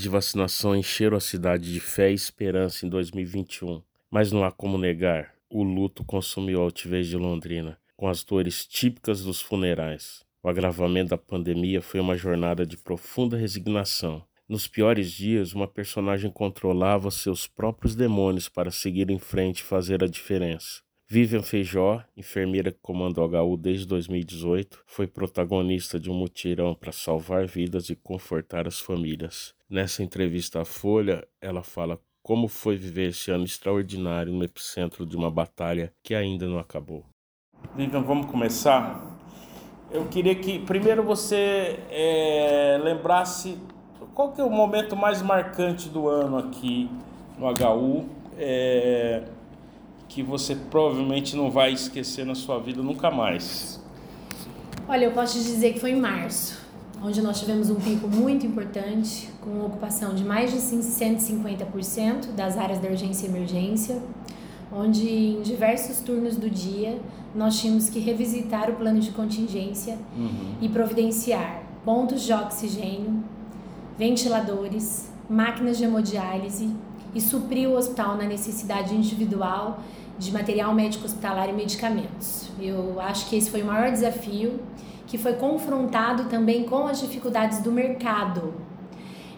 de vacinação encheram a cidade de fé e esperança em 2021, mas não há como negar, o luto consumiu a altivez de Londrina, com as dores típicas dos funerais. O agravamento da pandemia foi uma jornada de profunda resignação. Nos piores dias, uma personagem controlava seus próprios demônios para seguir em frente e fazer a diferença. Vivian Feijó, enfermeira que comandou HU desde 2018, foi protagonista de um mutirão para salvar vidas e confortar as famílias. Nessa entrevista à Folha, ela fala como foi viver esse ano extraordinário no epicentro de uma batalha que ainda não acabou. Vivian, vamos começar? Eu queria que primeiro você é, lembrasse qual que é o momento mais marcante do ano aqui no HU. É, que você provavelmente não vai esquecer na sua vida nunca mais? Olha, eu posso te dizer que foi em março, onde nós tivemos um pico muito importante, com ocupação de mais de 150% das áreas da urgência e emergência, onde em diversos turnos do dia nós tínhamos que revisitar o plano de contingência uhum. e providenciar pontos de oxigênio, ventiladores, máquinas de hemodiálise e suprir o hospital na necessidade individual de material médico hospitalar e medicamentos. Eu acho que esse foi o maior desafio, que foi confrontado também com as dificuldades do mercado.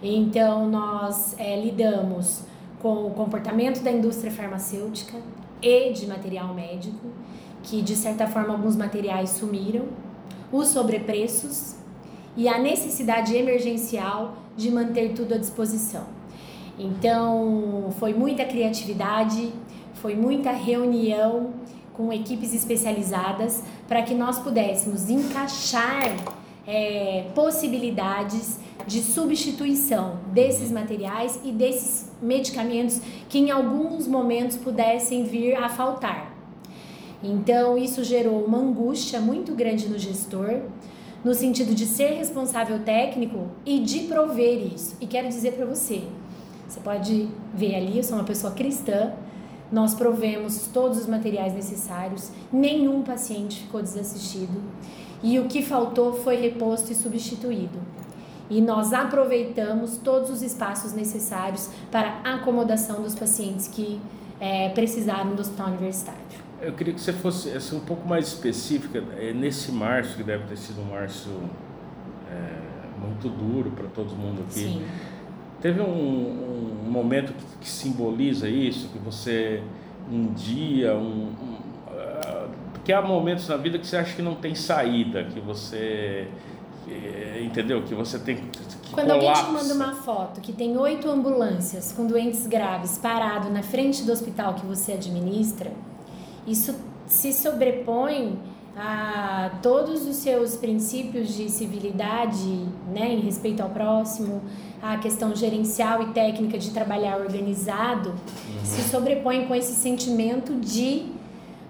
Então, nós é, lidamos com o comportamento da indústria farmacêutica e de material médico, que de certa forma alguns materiais sumiram, os sobrepreços e a necessidade emergencial de manter tudo à disposição. Então, foi muita criatividade, foi muita reunião com equipes especializadas para que nós pudéssemos encaixar é, possibilidades de substituição desses materiais e desses medicamentos que em alguns momentos pudessem vir a faltar. Então, isso gerou uma angústia muito grande no gestor, no sentido de ser responsável técnico e de prover isso. E quero dizer para você, você pode ver ali, eu sou uma pessoa cristã, nós provemos todos os materiais necessários, nenhum paciente ficou desassistido e o que faltou foi reposto e substituído. E nós aproveitamos todos os espaços necessários para a acomodação dos pacientes que é, precisaram do hospital universitário. Eu queria que você fosse assim, um pouco mais específica. É, nesse março, que deve ter sido um março é, muito duro para todo mundo aqui. Sim Teve um, um momento que, que, simboliza isso, que você um dia, um, um uh, porque há momentos na vida que você acha que não tem saída, que você que, entendeu, que você tem que Quando colapsa. alguém te manda uma foto que tem oito ambulâncias com doentes graves parado na frente do hospital que você administra, isso se sobrepõe a todos os seus princípios de civilidade, né, em respeito ao próximo, a questão gerencial e técnica de trabalhar organizado, uhum. se sobrepõe com esse sentimento de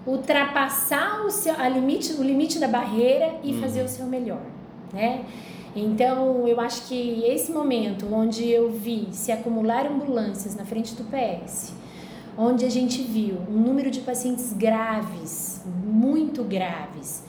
ultrapassar o, seu, a limite, o limite da barreira e uhum. fazer o seu melhor, né? Então, eu acho que esse momento onde eu vi se acumular ambulâncias na frente do PS, onde a gente viu um número de pacientes graves, muito graves.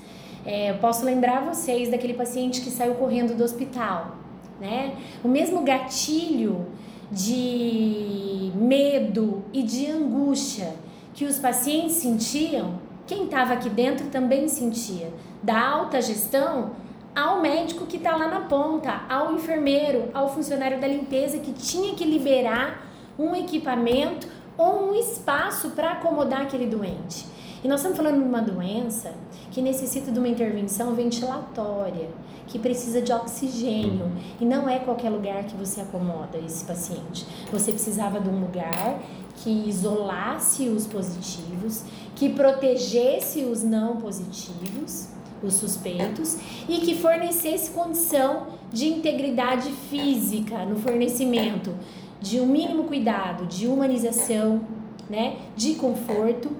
É, eu posso lembrar vocês daquele paciente que saiu correndo do hospital, né? O mesmo gatilho de medo e de angústia que os pacientes sentiam, quem estava aqui dentro também sentia. Da alta gestão ao médico que está lá na ponta, ao enfermeiro, ao funcionário da limpeza que tinha que liberar um equipamento ou um espaço para acomodar aquele doente. E nós estamos falando de uma doença que necessita de uma intervenção ventilatória, que precisa de oxigênio. E não é qualquer lugar que você acomoda esse paciente. Você precisava de um lugar que isolasse os positivos, que protegesse os não positivos, os suspeitos, e que fornecesse condição de integridade física no fornecimento de um mínimo cuidado, de humanização, né, de conforto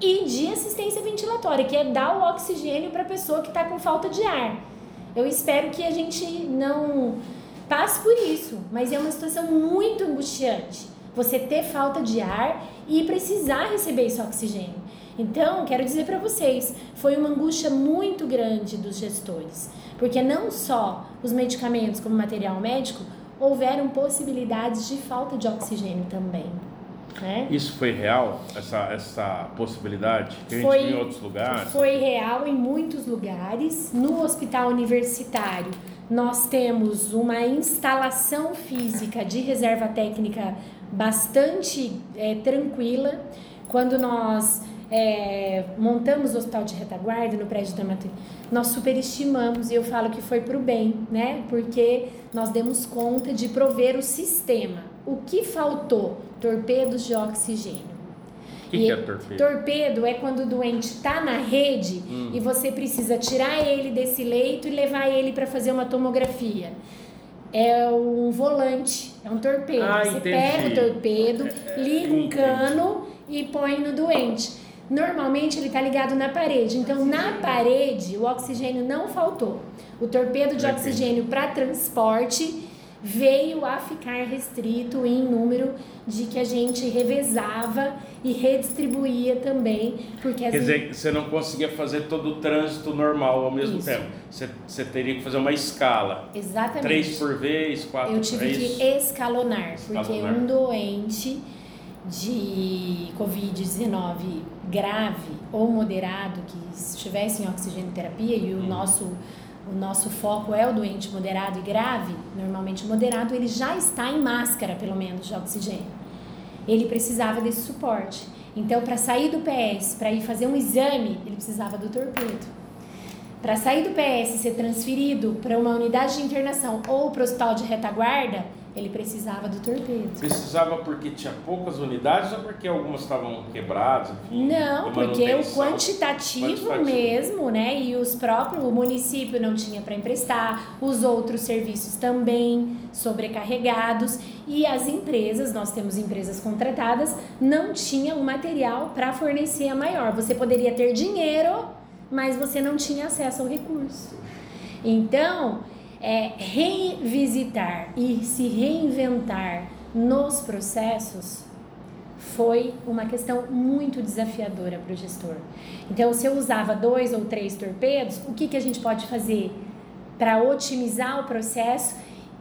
e de assistência ventilatória, que é dar o oxigênio para a pessoa que está com falta de ar. Eu espero que a gente não passe por isso, mas é uma situação muito angustiante. Você ter falta de ar e precisar receber esse oxigênio. Então, quero dizer para vocês, foi uma angústia muito grande dos gestores, porque não só os medicamentos como material médico houveram possibilidades de falta de oxigênio também. Né? Isso foi real, essa, essa possibilidade? Que a gente viu em outros lugares? Foi real em muitos lugares. No hospital universitário, nós temos uma instalação física de reserva técnica bastante é, tranquila. Quando nós é, montamos o hospital de retaguarda no prédio da Matriz, nós superestimamos, e eu falo que foi para o bem, né? Porque nós demos conta de prover o sistema. O que faltou? Torpedos de oxigênio. O que, que, é torpedo? Torpedo é quando o doente está na rede hum. e você precisa tirar ele desse leito e levar ele para fazer uma tomografia. É um volante, é um torpedo. Ah, você entendi. pega o torpedo, liga um cano e põe no doente. Normalmente ele está ligado na parede, então na parede o oxigênio não faltou. O torpedo de oxigênio para transporte veio a ficar restrito em número de que a gente revezava e redistribuía também, porque Quer dizer, você não conseguia fazer todo o trânsito normal ao mesmo Isso. tempo. Você, você teria que fazer uma escala. Exatamente. Três por vez, quatro Eu tive que escalonar, escalonar, porque um doente de Covid-19 grave ou moderado que estivesse em oxigênio terapia e o hum. nosso o nosso foco é o doente moderado e grave, normalmente moderado, ele já está em máscara, pelo menos, de oxigênio. Ele precisava desse suporte. Então, para sair do PS, para ir fazer um exame, ele precisava do torpedo. Para sair do PS e ser transferido para uma unidade de internação ou para o hospital de retaguarda, ele precisava do torpedo. Precisava porque tinha poucas unidades ou porque algumas estavam quebradas? Enfim, não, porque o quantitativo, quantitativo, mesmo, né? E os próprios, o município não tinha para emprestar, os outros serviços também sobrecarregados e as empresas, nós temos empresas contratadas, não tinham o material para fornecer a maior. Você poderia ter dinheiro, mas você não tinha acesso ao recurso. Então, é, revisitar e se reinventar nos processos foi uma questão muito desafiadora para o gestor. Então, se eu usava dois ou três torpedos, o que, que a gente pode fazer para otimizar o processo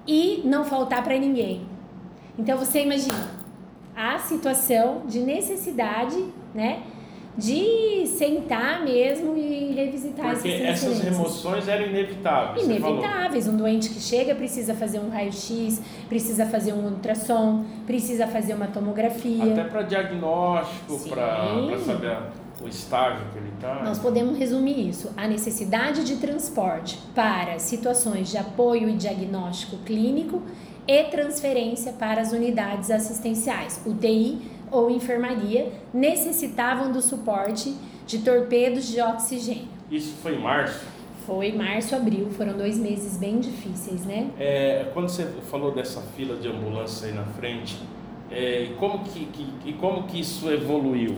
e não faltar para ninguém? Então, você imagina a situação de necessidade, né? De sentar mesmo e revisitar Porque essas remoções eram inevitáveis. Inevitáveis. Um doente que chega precisa fazer um raio-x, precisa fazer um ultrassom, precisa fazer uma tomografia. Até para diagnóstico, para saber o estágio que ele está. Nós podemos resumir isso. A necessidade de transporte para situações de apoio e diagnóstico clínico e transferência para as unidades assistenciais, UTI ou enfermaria, necessitavam do suporte de torpedos de oxigênio. Isso foi em março? Foi março, abril, foram dois meses bem difíceis, né? É, quando você falou dessa fila de ambulância aí na frente, é, como que, que, e como que isso evoluiu?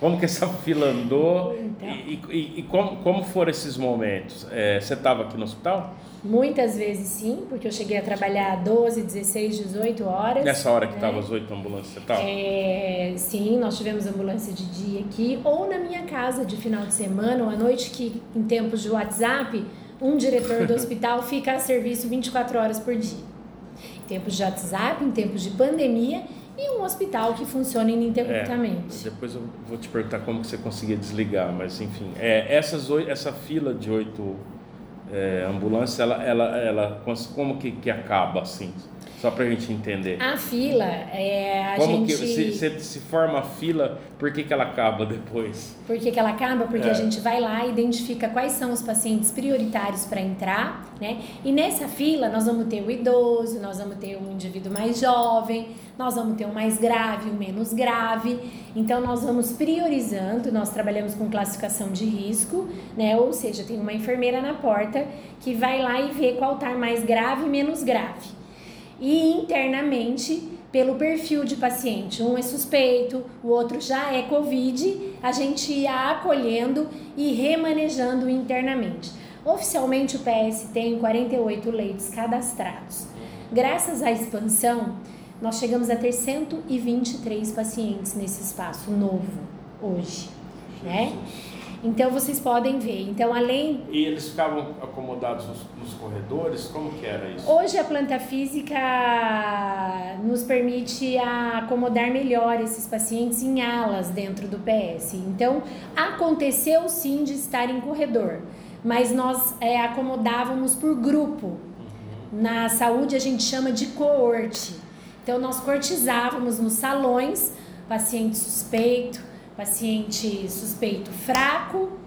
Como que essa fila andou então. e, e, e, como, como foram esses momentos? É, você estava aqui no hospital? Muitas vezes sim, porque eu cheguei a trabalhar 12, 16, 18 horas. Nessa hora que estava né? as oito ambulâncias e tal? É, sim, nós tivemos ambulância de dia aqui, ou na minha casa de final de semana, ou à noite, que em tempos de WhatsApp, um diretor do hospital fica a serviço 24 horas por dia. Em tempos de WhatsApp, em tempos de pandemia, e um hospital que funciona ininterruptamente. É, depois eu vou te perguntar como que você conseguia desligar, mas enfim, é, essas, essa fila de oito é, ambulância, ela, ela, ela, como que, que acaba assim? Só para a gente entender. A fila, é, a Como gente... que se, se, forma a fila, por que, que ela acaba depois? Por que, que ela acaba? Porque é. a gente vai lá e identifica quais são os pacientes prioritários para entrar, né? E nessa fila nós vamos ter o idoso, nós vamos ter um indivíduo mais jovem, nós vamos ter um mais grave, um menos grave. Então nós vamos priorizando, nós trabalhamos com classificação de risco, né? Ou seja, tem uma enfermeira na porta que vai lá e vê qual tá mais grave e menos grave e internamente pelo perfil de paciente. Um é suspeito, o outro já é Covid, a gente ia acolhendo e remanejando internamente. Oficialmente o PS tem 48 leitos cadastrados. Graças à expansão, nós chegamos a ter 123 pacientes nesse espaço novo hoje, né? Então vocês podem ver. Então além e eles ficavam acomodados nos, nos, corredores, como que era isso? Hoje a planta física nos permite acomodar melhor esses pacientes em alas dentro do PS. Então aconteceu sim de estar em corredor, mas nós é, acomodávamos por grupo. Uhum. Na saúde a gente chama de coorte. Então nós cortizávamos nos salões paciente suspeito, paciente suspeito fraco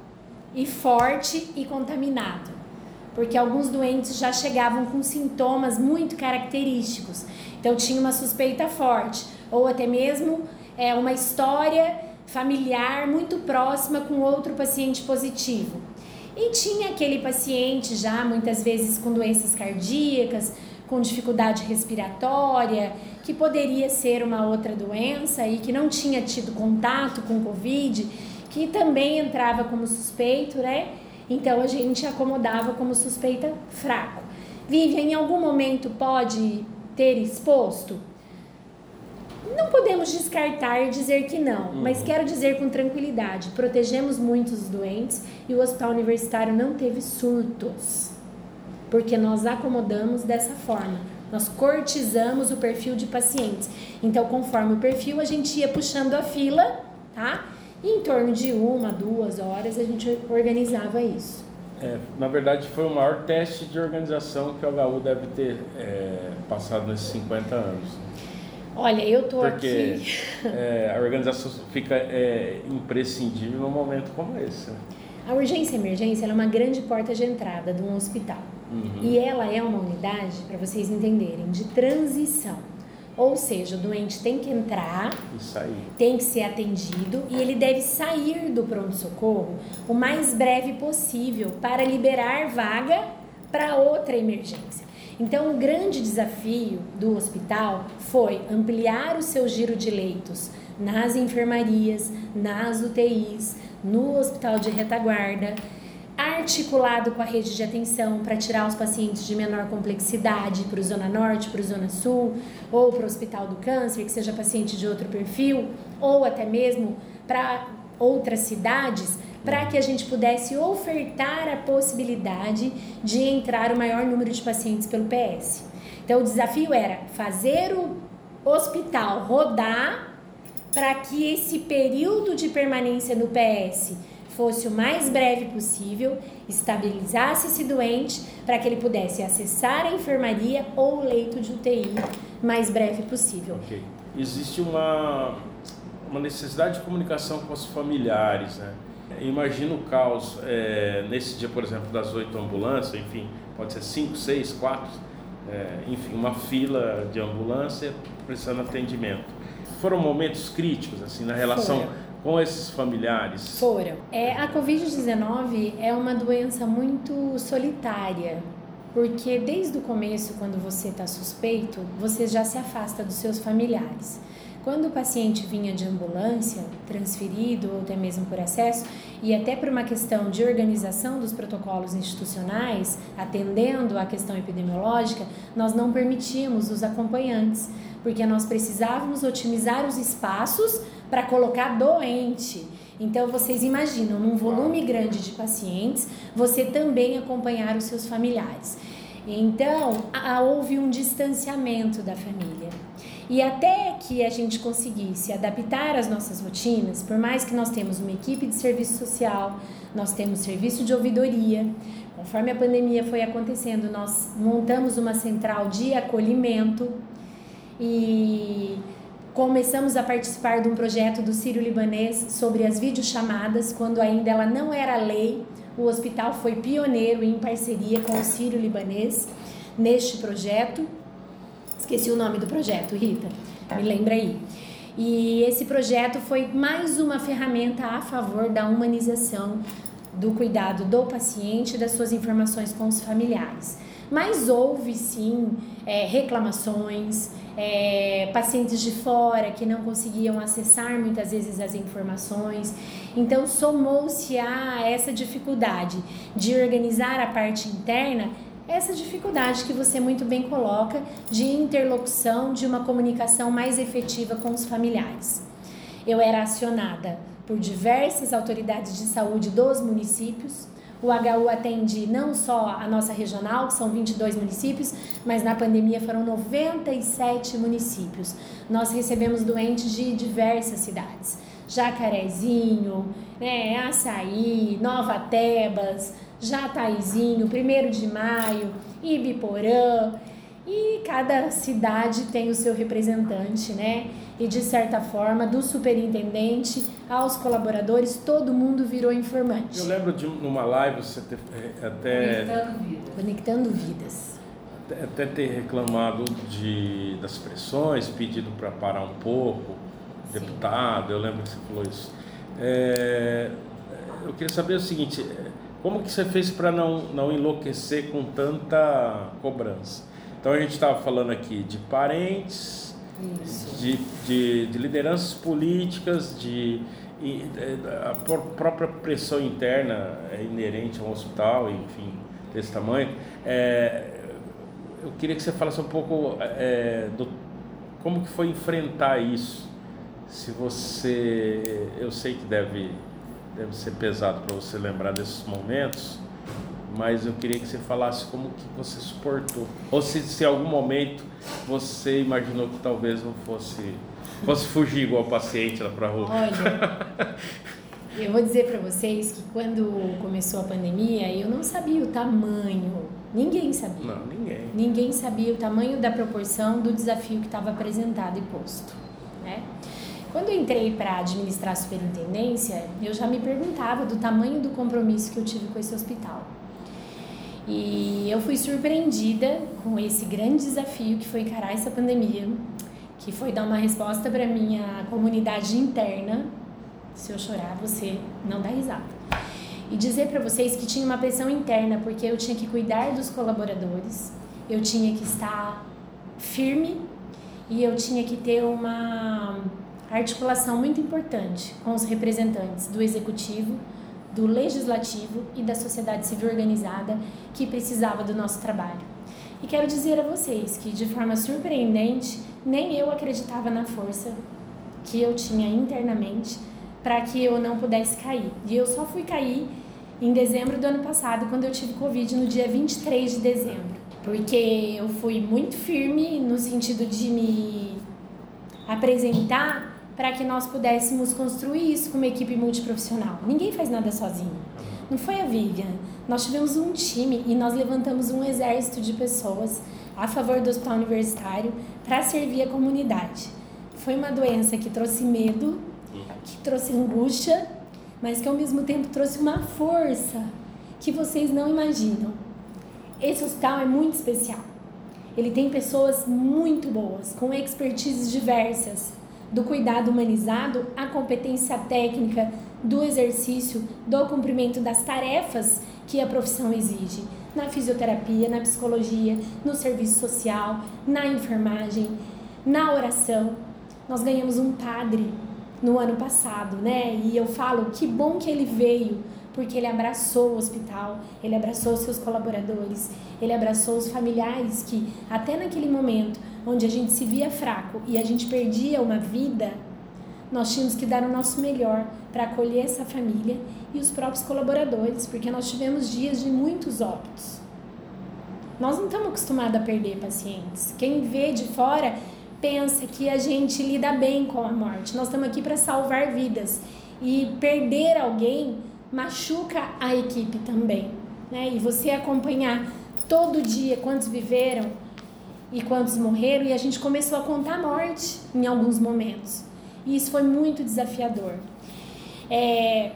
e forte e contaminado. Porque alguns doentes já chegavam com sintomas muito característicos. Então tinha uma suspeita forte ou até mesmo é, uma história familiar muito próxima com outro paciente positivo. E tinha aquele paciente já muitas vezes com doenças cardíacas, com dificuldade respiratória, que poderia ser uma outra doença e que não tinha tido contato com Covid, que também entrava como suspeito, né? Então a gente acomodava como suspeita fraco. Vivian, em algum momento pode ter exposto? Não podemos descartar e dizer que não, uhum. mas quero dizer com tranquilidade: protegemos muitos doentes e o hospital universitário não teve surtos, porque nós acomodamos dessa forma. Nós cortizamos o perfil de pacientes. Então, conforme o perfil, a gente ia puxando a fila, tá? E em torno de uma, duas horas a gente organizava isso. É, na verdade, foi o maior teste de organização que o HU deve ter é, passado nesses 50 anos. Olha, eu tô Porque, aqui. É, a organização fica é, imprescindível num momento como esse. A urgência e emergência é uma grande porta de entrada de um hospital. Uhum. E ela é uma unidade, para vocês entenderem, de transição. Ou seja, o doente tem que entrar, tem que ser atendido e ele deve sair do pronto-socorro o mais breve possível para liberar vaga para outra emergência. Então, o grande desafio do hospital foi ampliar o seu giro de leitos nas enfermarias, nas UTIs, no hospital de retaguarda articulado com a rede de atenção para tirar os pacientes de menor complexidade para o Zona Norte, para o Zona Sul, ou para o Hospital do Câncer, que seja paciente de outro perfil, ou até mesmo para outras cidades, para que a gente pudesse ofertar a possibilidade de entrar o maior número de pacientes pelo PS. Então, o desafio era fazer o hospital rodar para que esse período de permanência no PS fosse o mais breve possível, estabilizasse esse doente para que ele pudesse acessar a enfermaria ou o leito de UTI mais breve possível. Okay. Existe uma, uma necessidade de comunicação com os familiares, né? Imagina o caos é, nesse dia, por exemplo, das oito ambulâncias, enfim, pode ser cinco, seis, quatro, é, enfim, uma fila de ambulância precisando de atendimento. Foram momentos críticos, assim, na relação Foi com esses familiares? Foram. É, a Covid-19 é uma doença muito solitária, porque desde o começo, quando você está suspeito, você já se afasta dos seus familiares. Quando o paciente vinha de ambulância, transferido ou até mesmo por acesso, e até por uma questão de organização dos protocolos institucionais, atendendo à questão epidemiológica, nós não permitíamos os acompanhantes, porque nós precisávamos otimizar os espaços para colocar doente. Então vocês imaginam, num volume grande de pacientes, você também acompanhar os seus familiares. Então, houve um distanciamento da família. E até que a gente conseguisse adaptar as nossas rotinas, por mais que nós temos uma equipe de serviço social, nós temos serviço de ouvidoria, conforme a pandemia foi acontecendo, nós montamos uma central de acolhimento e Começamos a participar de um projeto do Sírio Libanês sobre as videochamadas, quando ainda ela não era lei. O hospital foi pioneiro em parceria com o Sírio Libanês neste projeto. Esqueci o nome do projeto, Rita. Tá. Me lembra aí. E esse projeto foi mais uma ferramenta a favor da humanização do cuidado do paciente e das suas informações com os familiares. Mas houve sim é, reclamações, é, pacientes de fora que não conseguiam acessar muitas vezes as informações. Então, somou-se a essa dificuldade de organizar a parte interna, essa dificuldade que você muito bem coloca de interlocução, de uma comunicação mais efetiva com os familiares. Eu era acionada por diversas autoridades de saúde dos municípios. O HU atende não só a nossa regional, que são 22 municípios, mas na pandemia foram 97 municípios. Nós recebemos doentes de diversas cidades. Jacarezinho, né, Açaí, Nova Tebas, Jataizinho, 1 de Maio, Ibiporã. E cada cidade tem o seu representante, né? E de certa forma, do superintendente aos colaboradores, todo mundo virou informante. Eu lembro de numa live você ter, é, até. Conectando vidas. Conectando vidas. Até, até ter reclamado de, das pressões, pedido para parar um pouco, Sim. deputado, eu lembro que você falou isso. É, eu queria saber o seguinte: como que você fez para não, não enlouquecer com tanta cobrança? Então a gente estava falando aqui de parentes, de, de, de, lideranças políticas, de, de, a própria pressão interna é inerente a um hospital, enfim, desse tamanho. É, eu queria que você falasse um pouco é, do como que foi enfrentar isso. Se você, eu sei que deve deve ser pesado para você lembrar desses momentos mas eu queria que você falasse como que você suportou. Ou se, se em algum momento você imaginou que talvez não fosse, fosse fugir igual paciente lá para rua. Olha, eu vou dizer para vocês que quando começou a pandemia, eu não sabia o tamanho, ninguém sabia. Não, ninguém. Ninguém sabia o tamanho da proporção do desafio que estava apresentado e posto, né? Quando eu entrei para administrar a superintendência, eu já me perguntava do tamanho do compromisso que eu tive com esse hospital. E eu fui surpreendida com esse grande desafio que foi encarar essa pandemia, que foi dar uma resposta para minha comunidade interna. Se eu chorar, você não dá risada. E dizer para vocês que tinha uma pressão interna, porque eu tinha que cuidar dos colaboradores, eu tinha que estar firme e eu tinha que ter uma articulação muito importante com os representantes do executivo, do legislativo e da sociedade civil organizada que precisava do nosso trabalho. E quero dizer a vocês que, de forma surpreendente, nem eu acreditava na força que eu tinha internamente para que eu não pudesse cair. E eu só fui cair em dezembro do ano passado, quando eu tive Covid no dia 23 de dezembro. Porque eu fui muito firme no sentido de me apresentar para que nós pudéssemos construir isso com uma equipe multiprofissional. Ninguém faz nada sozinho. Não foi a Vivian. Nós tivemos um time e nós levantamos um exército de pessoas a favor do hospital universitário para servir a comunidade. Foi uma doença que trouxe medo, que trouxe angústia, mas que ao mesmo tempo trouxe uma força que vocês não imaginam. Esse hospital é muito especial. Ele tem pessoas muito boas, com expertises diversas, do cuidado humanizado à competência técnica do exercício do cumprimento das tarefas que a profissão exige, na fisioterapia, na psicologia, no serviço social, na enfermagem, na oração. Nós ganhamos um padre no ano passado, né? E eu falo que bom que ele veio, porque ele abraçou o hospital, ele abraçou seus colaboradores, ele abraçou os familiares que até naquele momento onde a gente se via fraco e a gente perdia uma vida, nós tínhamos que dar o nosso melhor para acolher essa família e os próprios colaboradores, porque nós tivemos dias de muitos óbitos. Nós não estamos acostumados a perder pacientes. Quem vê de fora pensa que a gente lida bem com a morte. Nós estamos aqui para salvar vidas e perder alguém machuca a equipe também, né? E você acompanhar todo dia quantos viveram, e quantos morreram, e a gente começou a contar a morte em alguns momentos. E isso foi muito desafiador. É,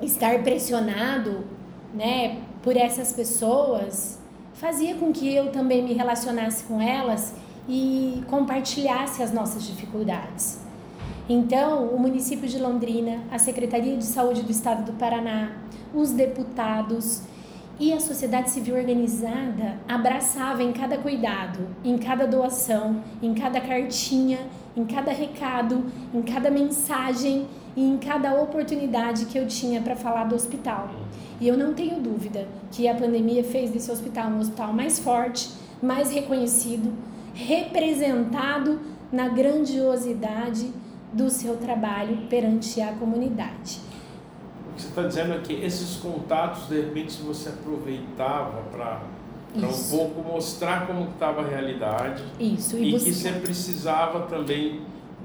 estar pressionado né, por essas pessoas fazia com que eu também me relacionasse com elas e compartilhasse as nossas dificuldades. Então, o município de Londrina, a Secretaria de Saúde do Estado do Paraná, os deputados e a sociedade civil organizada abraçava em cada cuidado, em cada doação, em cada cartinha, em cada recado, em cada mensagem e em cada oportunidade que eu tinha para falar do hospital. E eu não tenho dúvida que a pandemia fez desse hospital um hospital mais forte, mais reconhecido, representado na grandiosidade do seu trabalho perante a comunidade. Você está dizendo é que esses contatos, de repente, você aproveitava para um pouco mostrar como estava a realidade Isso, e, e que você precisava também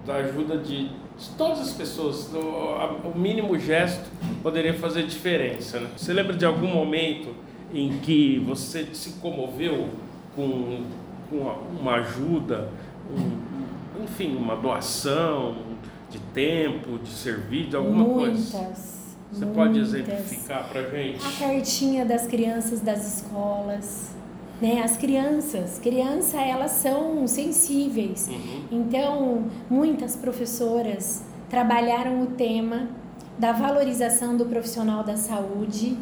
da ajuda de todas as pessoas, o mínimo gesto poderia fazer diferença. Né? Você lembra de algum momento em que você se comoveu com, com uma ajuda, um, enfim, uma doação de tempo, de serviço, de alguma Muitas. coisa? Você pode exemplificar para gente? A cartinha das crianças das escolas, né? As crianças, crianças elas são sensíveis. Uhum. Então, muitas professoras trabalharam o tema da valorização do profissional da saúde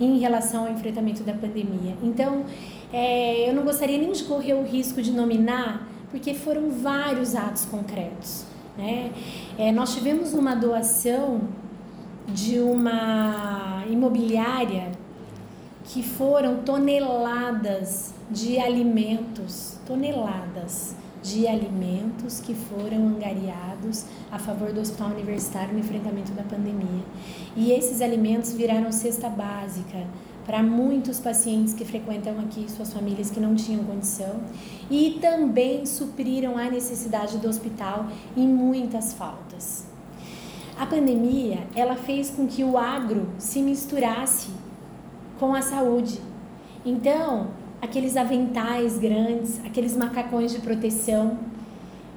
em relação ao enfrentamento da pandemia. Então, é, eu não gostaria nem de correr o risco de nominar, porque foram vários atos concretos. Né? É, nós tivemos uma doação de uma imobiliária que foram toneladas de alimentos, toneladas de alimentos que foram angariados a favor do Hospital Universitário no enfrentamento da pandemia. E esses alimentos viraram cesta básica para muitos pacientes que frequentam aqui, suas famílias que não tinham condição, e também supriram a necessidade do hospital em muitas faltas. A pandemia, ela fez com que o agro se misturasse com a saúde. Então, aqueles aventais grandes, aqueles macacões de proteção,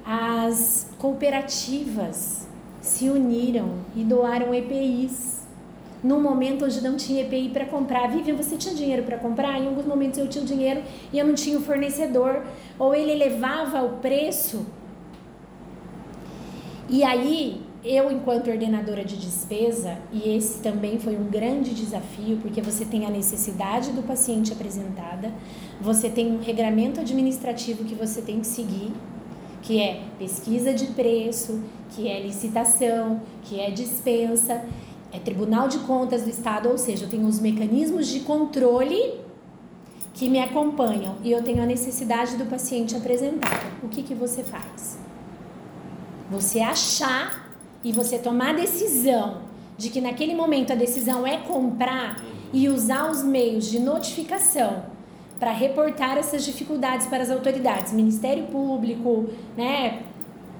as cooperativas se uniram e doaram EPIs. Num momento onde não tinha EPI para comprar, Vivian, você tinha dinheiro para comprar? Em alguns momentos eu tinha dinheiro e eu não tinha o fornecedor, ou ele elevava o preço. E aí eu, enquanto ordenadora de despesa, e esse também foi um grande desafio, porque você tem a necessidade do paciente apresentada, você tem um regramento administrativo que você tem que seguir, que é pesquisa de preço, que é licitação, que é dispensa, é Tribunal de Contas do Estado, ou seja, eu tenho os mecanismos de controle que me acompanham e eu tenho a necessidade do paciente apresentado. O que, que você faz? Você achar e você tomar a decisão de que naquele momento a decisão é comprar e usar os meios de notificação para reportar essas dificuldades para as autoridades, Ministério Público, né,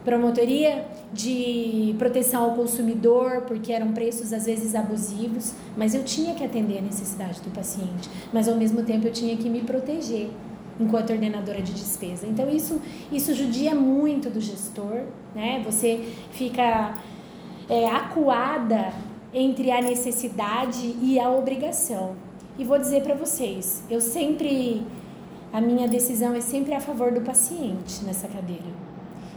promotoria de proteção ao consumidor, porque eram preços às vezes abusivos, mas eu tinha que atender a necessidade do paciente, mas ao mesmo tempo eu tinha que me proteger enquanto ordenadora de despesa. Então isso isso judia muito do gestor, né? Você fica é, acuada entre a necessidade e a obrigação. E vou dizer para vocês, eu sempre a minha decisão é sempre a favor do paciente nessa cadeira.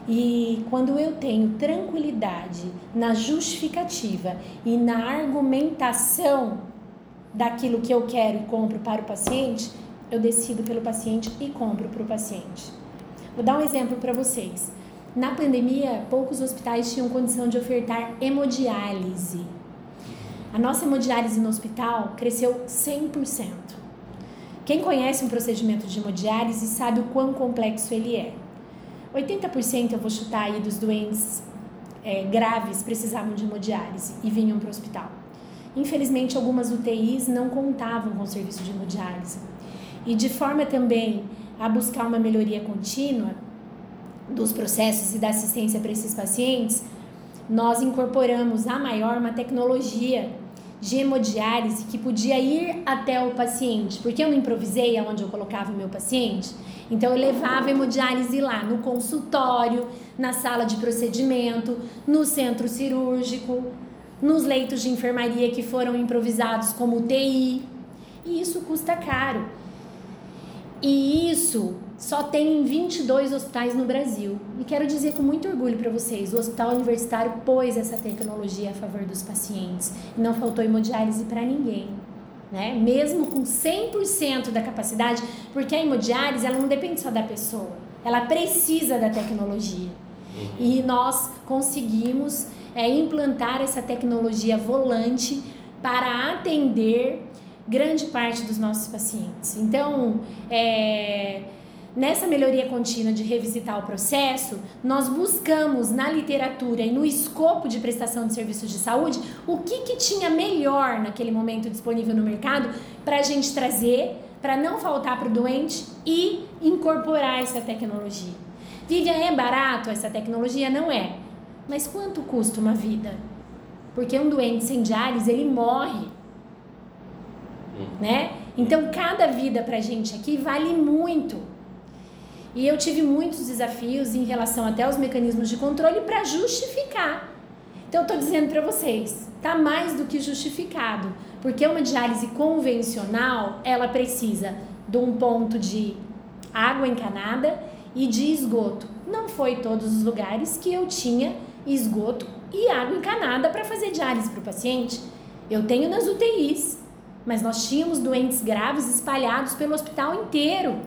E quando eu tenho tranquilidade na justificativa e na argumentação daquilo que eu quero e compro para o paciente, eu decido pelo paciente e compro para o paciente. Vou dar um exemplo para vocês. Na pandemia, poucos hospitais tinham condição de ofertar hemodiálise. A nossa hemodiálise no hospital cresceu 100%. Quem conhece um procedimento de hemodiálise sabe o quão complexo ele é. 80% eu vou chutar aí dos doentes é, graves precisavam de hemodiálise e vinham para o hospital. Infelizmente, algumas UTIs não contavam com o serviço de hemodiálise. E de forma também a buscar uma melhoria contínua, dos processos e da assistência para esses pacientes, nós incorporamos a maior uma tecnologia de hemodiálise que podia ir até o paciente, porque eu não improvisei aonde eu colocava o meu paciente, então eu levava a hemodiálise lá no consultório, na sala de procedimento, no centro cirúrgico, nos leitos de enfermaria que foram improvisados como UTI. E isso custa caro. E isso só tem 22 hospitais no Brasil. E quero dizer com muito orgulho para vocês, o Hospital Universitário pôs essa tecnologia a favor dos pacientes. Não faltou hemodiálise para ninguém. Né? Mesmo com 100% da capacidade, porque a hemodiálise ela não depende só da pessoa, ela precisa da tecnologia. E nós conseguimos é, implantar essa tecnologia volante para atender grande parte dos nossos pacientes. Então, é, nessa melhoria contínua de revisitar o processo, nós buscamos na literatura e no escopo de prestação de serviços de saúde o que, que tinha melhor naquele momento disponível no mercado para a gente trazer, para não faltar para o doente e incorporar essa tecnologia. Vivian, é barato essa tecnologia? Não é. Mas quanto custa uma vida? Porque um doente sem diálise, ele morre. Hum. Né? Então, cada vida para a gente aqui vale muito. E eu tive muitos desafios em relação até aos mecanismos de controle para justificar. Então eu estou dizendo para vocês, tá mais do que justificado, porque uma diálise convencional, ela precisa de um ponto de água encanada e de esgoto. Não foi todos os lugares que eu tinha esgoto e água encanada para fazer diálise para o paciente. Eu tenho nas UTIs, mas nós tínhamos doentes graves espalhados pelo hospital inteiro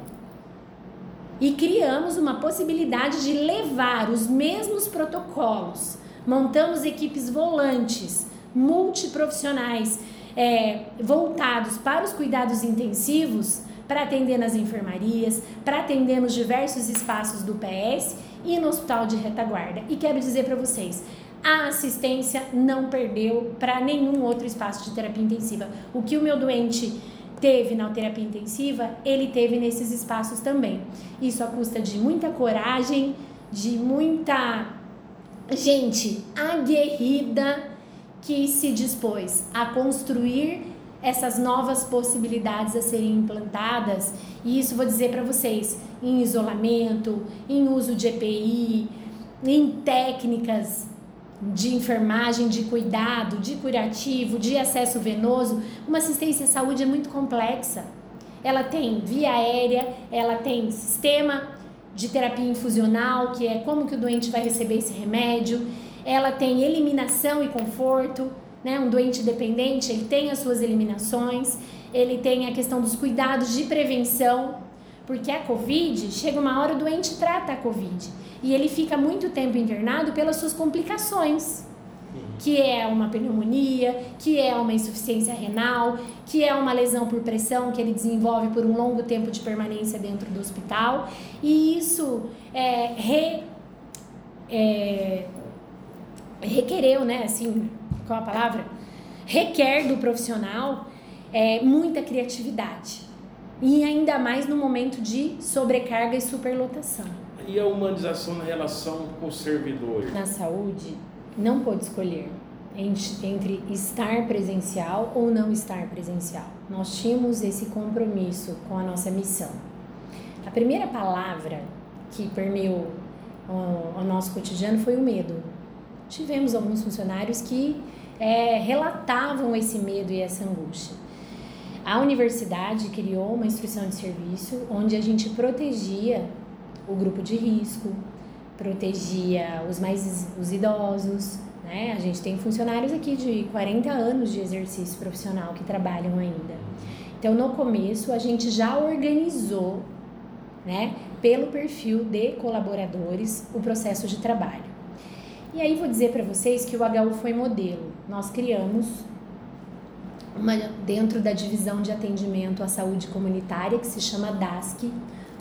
e criamos uma possibilidade de levar os mesmos protocolos. Montamos equipes volantes, multiprofissionais, é, voltados para os cuidados intensivos, para atender nas enfermarias, para atender nos diversos espaços do PS e no hospital de retaguarda. E quero dizer para vocês, a assistência não perdeu para nenhum outro espaço de terapia intensiva. O que o meu doente teve na terapia intensiva, ele teve nesses espaços também. Isso a custa de muita coragem, de muita gente aguerrida que se dispôs a construir essas novas possibilidades a serem implantadas. E isso vou dizer para vocês, em isolamento, em uso de EPI, em técnicas de enfermagem, de cuidado, de curativo, de acesso venoso, uma assistência à saúde é muito complexa. Ela tem via aérea, ela tem sistema de terapia infusional, que é como que o doente vai receber esse remédio, ela tem eliminação e conforto, né? Um doente dependente, ele tem as suas eliminações, ele tem a questão dos cuidados de prevenção, porque a COVID, chega uma hora o doente trata a COVID e ele fica muito tempo internado pelas suas complicações, que é uma pneumonia, que é uma insuficiência renal, que é uma lesão por pressão que ele desenvolve por um longo tempo de permanência dentro do hospital. E isso é, re, é, requereu, né, assim, qual a palavra? Requer do profissional é, muita criatividade e ainda mais no momento de sobrecarga e superlotação. E a humanização na relação com o servidor? Na saúde, não pode escolher entre estar presencial ou não estar presencial. Nós tínhamos esse compromisso com a nossa missão. A primeira palavra que permeou o, nosso cotidiano foi o medo. Tivemos alguns funcionários que é, relatavam esse medo e essa angústia. A universidade criou uma instrução de serviço onde a gente protegia o grupo de risco, protegia os mais os idosos, né? A gente tem funcionários aqui de 40 anos de exercício profissional que trabalham ainda. Então, no começo, a gente já organizou, né, pelo perfil de colaboradores, o processo de trabalho. E aí vou dizer para vocês que o HU foi modelo. Nós criamos uma, dentro da divisão de atendimento à saúde comunitária, que se chama DASC,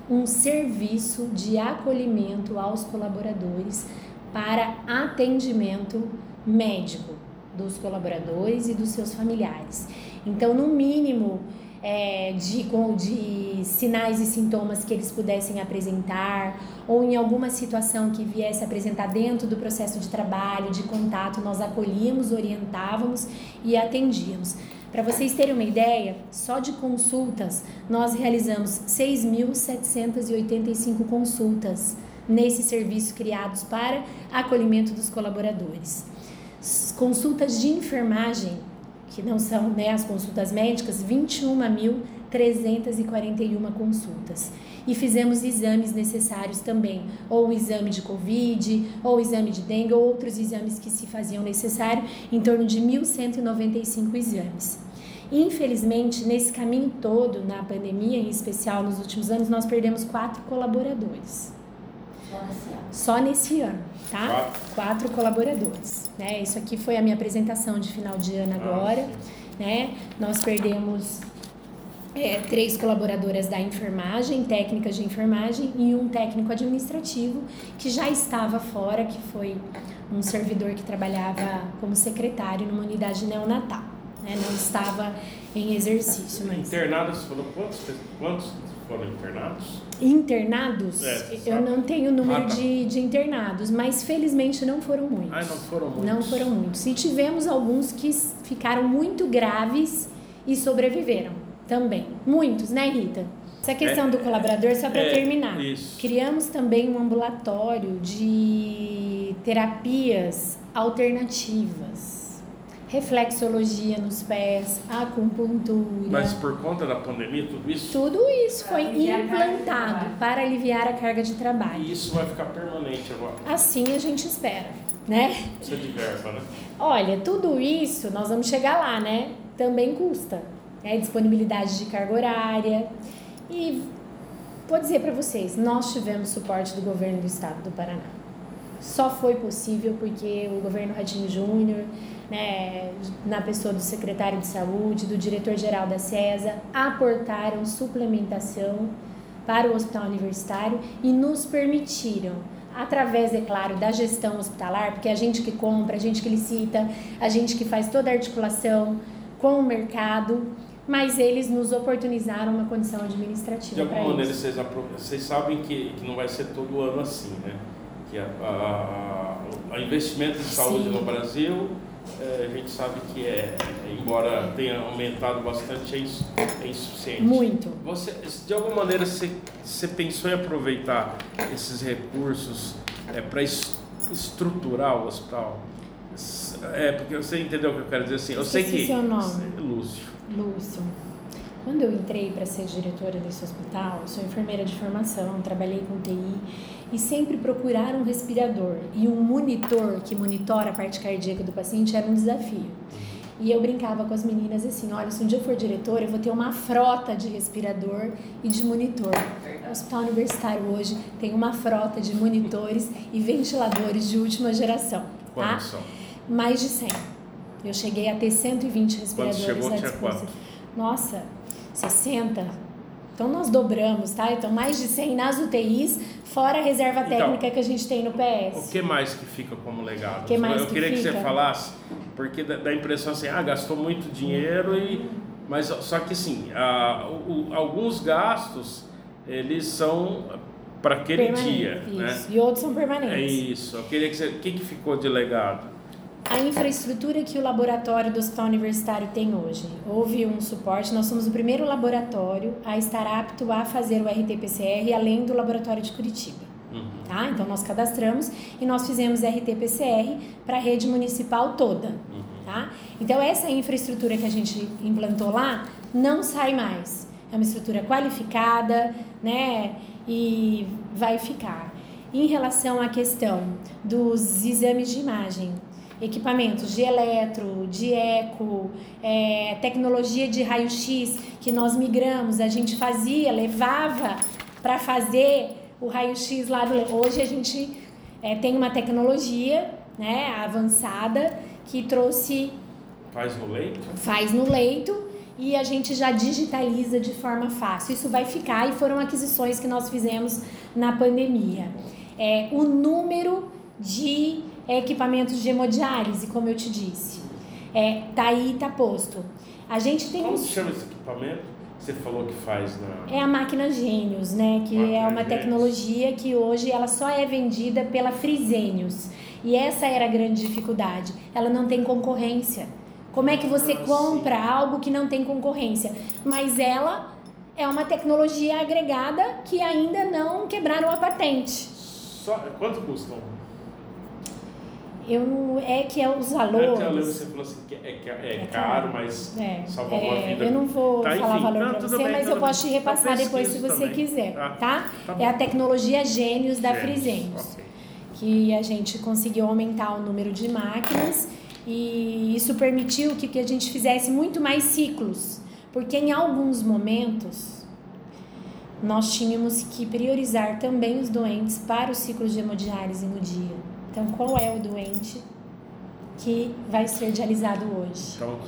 um serviço de acolhimento aos colaboradores para atendimento médico dos colaboradores e dos seus familiares. Então, no mínimo é, de, de sinais e sintomas que eles pudessem apresentar, ou em alguma situação que viesse apresentar dentro do processo de trabalho, de contato, nós acolhíamos, orientávamos e atendíamos. Para vocês terem uma ideia, só de consultas, nós realizamos 6.785 consultas nesse serviço criados para acolhimento dos colaboradores. Consultas de enfermagem, que não são né, as consultas médicas, 21.341 consultas. E fizemos exames necessários também, ou o exame de Covid, ou o exame de dengue, ou outros exames que se faziam necessário, em torno de 1.195 exames. Infelizmente, nesse caminho todo, na pandemia em especial, nos últimos anos, nós perdemos quatro colaboradores. Só nesse ano, tá? Quatro, quatro colaboradores. Né? Isso aqui foi a minha apresentação de final de ano ah, agora. Né? Nós perdemos é, três colaboradoras da enfermagem, técnicas de enfermagem e um técnico administrativo que já estava fora, que foi um servidor que trabalhava como secretário numa unidade neonatal. Né? Não estava em exercício. Internados foram quantos? Quantos foram internados? Internados? É, eu não tenho o número ah, tá. de, de internados, mas felizmente não foram muitos. Ah, não foram muitos? Não foram muitos. E tivemos alguns que ficaram muito graves e sobreviveram também. Muitos, né, Rita? Essa questão é, do colaborador, só para é, terminar. Isso. Criamos também um ambulatório de terapias alternativas reflexologia nos pés, acupuntura. Mas por conta da pandemia, tudo isso? Tudo isso foi implantado para aliviar a carga de trabalho. E isso vai ficar permanente agora? Assim a gente espera, né? Isso é de verba, né? Olha, tudo isso, nós vamos chegar lá, né? Também custa. Né? Disponibilidade de carga horária. E vou dizer para vocês, nós tivemos suporte do governo do estado do Paraná. Só foi possível porque o governo Radinho Júnior né, na pessoa do secretário de saúde, do diretor-geral da CESA, aportaram suplementação para o hospital universitário e nos permitiram, através, é claro, da gestão hospitalar, porque a gente que compra, a gente que licita, a gente que faz toda a articulação com o mercado, mas eles nos oportunizaram uma condição administrativa. De alguma maneira, vocês, vocês sabem que, que não vai ser todo ano assim, né? Que a, a, a investimento em saúde Sim. no Brasil é, a gente sabe que é, embora tenha aumentado bastante, é, é insuficiente. Muito. Você, de alguma maneira, você, você pensou em aproveitar esses recursos é, para estruturar o hospital? É, porque você entendeu o que eu quero dizer assim. Eu sei que. seu nome. Lúcio. Lúcio. Quando eu entrei para ser diretora desse hospital, sou enfermeira de formação, trabalhei com TI e sempre procurar um respirador e um monitor que monitora a parte cardíaca do paciente era um desafio. E eu brincava com as meninas assim: olha, se um dia eu for diretora, eu vou ter uma frota de respirador e de monitor. O hospital universitário hoje tem uma frota de monitores e ventiladores de última geração. Tá? Mais de 100. Eu cheguei a ter 120 respiradores chegou, à disposição. Nossa, 60. Então nós dobramos, tá? Então mais de 100 nas UTIs, fora a reserva então, técnica que a gente tem no PS. O que mais que fica como legado? Que mais Eu que queria fica? que você falasse, porque dá, a impressão assim, ah, gastou muito dinheiro e mas só que o, alguns gastos eles são para aquele dia, né? isso. né? E outros são permanentes. É isso. Eu queria que você, o que que ficou de legado? A infraestrutura que o laboratório do Hospital Universitário tem hoje. Houve um suporte, nós somos o primeiro laboratório a estar apto a fazer o RT-PCR além do laboratório de Curitiba. Uhum. Tá? Então nós cadastramos e nós fizemos RT-PCR para a rede municipal toda. Uhum. Tá? Então essa infraestrutura que a gente implantou lá não sai mais. É uma estrutura qualificada, né? E vai ficar. Em relação à questão dos exames de imagem, equipamentos de eletro, de eco, é, tecnologia de raio-x que nós migramos, a gente fazia, levava para fazer o raio-x lá do. Hoje a gente é, tem uma tecnologia né, avançada que trouxe. Faz no leito? Faz no leito e a gente já digitaliza de forma fácil. Isso vai ficar e foram aquisições que nós fizemos na pandemia. É, o número de equipamentos de hemodiálise, como eu te disse. É, tá aí, tá posto. A gente tem Como se chama esse equipamento? Você falou que faz na... É a máquina Gênios, né? Que máquina é uma Gênios. tecnologia que hoje ela só é vendida pela Frisenius. E essa era a grande dificuldade. Ela não tem concorrência. Como é que você ah, compra algo que não tem concorrência? Mas ela é uma tecnologia agregada que ainda não quebraram a patente. Só, quanto custa eu é que é os valores. Eu lembro que você falou assim que é, que é, é caro, mas é, salva uma é, vida. Eu não vou tá, falar enfim, valor para você, bem, mas eu posso te repassar depois se você também. quiser, tá? tá? tá é a tecnologia Gênios da Frisenius. Okay. Que a gente conseguiu aumentar o número de máquinas e isso permitiu que, que a gente fizesse muito mais ciclos, porque em alguns momentos nós tínhamos que priorizar também os doentes para os ciclos de hemodiálise no dia. Então, qual é o doente que vai ser dialisado hoje. Então,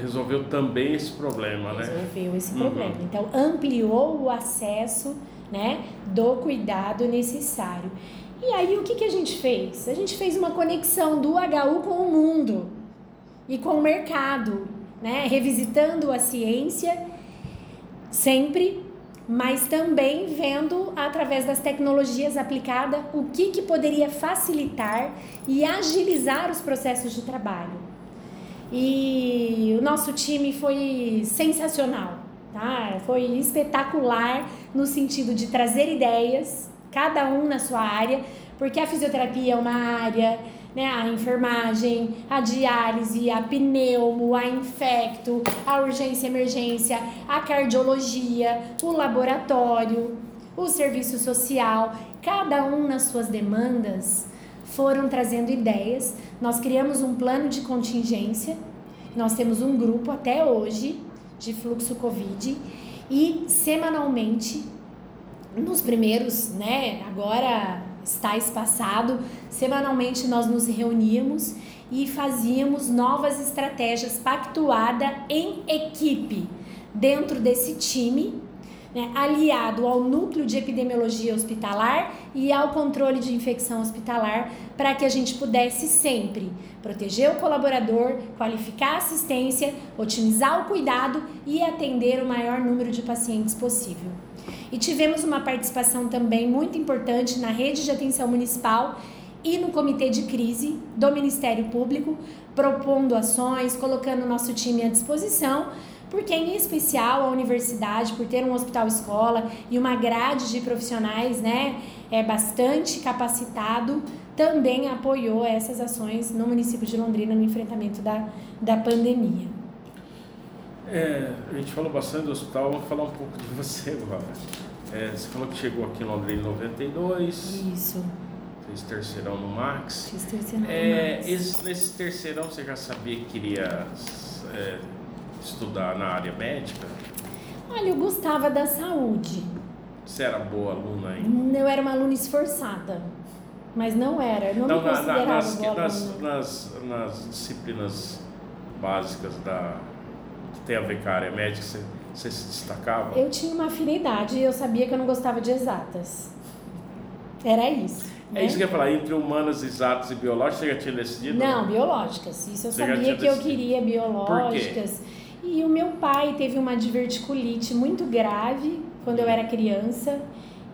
resolveu também esse problema, né? Resolveu esse uhum. problema. Então, ampliou o acesso né, do cuidado necessário. E aí, o que, que a gente fez? A gente fez uma conexão do HU com o mundo e com o mercado, né? Revisitando a ciência sempre mas também vendo através das tecnologias aplicadas o que, que poderia facilitar e agilizar os processos de trabalho. E o nosso time foi sensacional, tá? Foi espetacular no sentido de trazer ideias, cada um na sua área, porque a fisioterapia é uma área, né, a enfermagem, a diálise, a pneumo, a infecto, a urgência e emergência, a cardiologia, o laboratório, o serviço social, cada um nas suas demandas foram trazendo ideias. Nós criamos um plano de contingência. Nós temos um grupo até hoje de fluxo Covid e semanalmente nos primeiros, né, agora está espaçado, semanalmente nós nos reuníamos e fazíamos novas estratégias pactuada em equipe dentro desse time, né, aliado ao núcleo de epidemiologia hospitalar e ao controle de infecção hospitalar, para que a gente pudesse sempre proteger o colaborador, qualificar a assistência, otimizar o cuidado e atender o maior número de pacientes possível. E tivemos uma participação também muito importante na rede de atenção municipal e no comitê de crise do Ministério Público, propondo ações, colocando o nosso time à disposição, porque em especial a universidade, por ter um hospital escola e uma grade de profissionais, né, é bastante capacitado, também apoiou essas ações no município de Londrina no enfrentamento da, da pandemia. É, a gente falou bastante do hospital, vamos falar um pouco de você agora. É, você falou que chegou aqui em Londrina em 92. Isso. Fez terceirão no Max. Fiz terceirão é, no Max. Esse, nesse terceirão você já sabia que queria é, estudar na área médica? Olha, eu gostava da saúde. Você era boa aluna aí? Eu era uma aluna esforçada. Mas não era, não, não me considerava na, nas, boa nas, nas, nas disciplinas básicas da tem a ver com a área médica? Você, você se destacava? Eu tinha uma afinidade e eu sabia que eu não gostava de exatas. Era isso. É né? isso que eu ia falar, entre humanas, exatas e biológicas, você já tinha decidido? Não, biológicas. Isso eu você sabia que eu queria biológicas. E o meu pai teve uma diverticulite muito grave quando eu era criança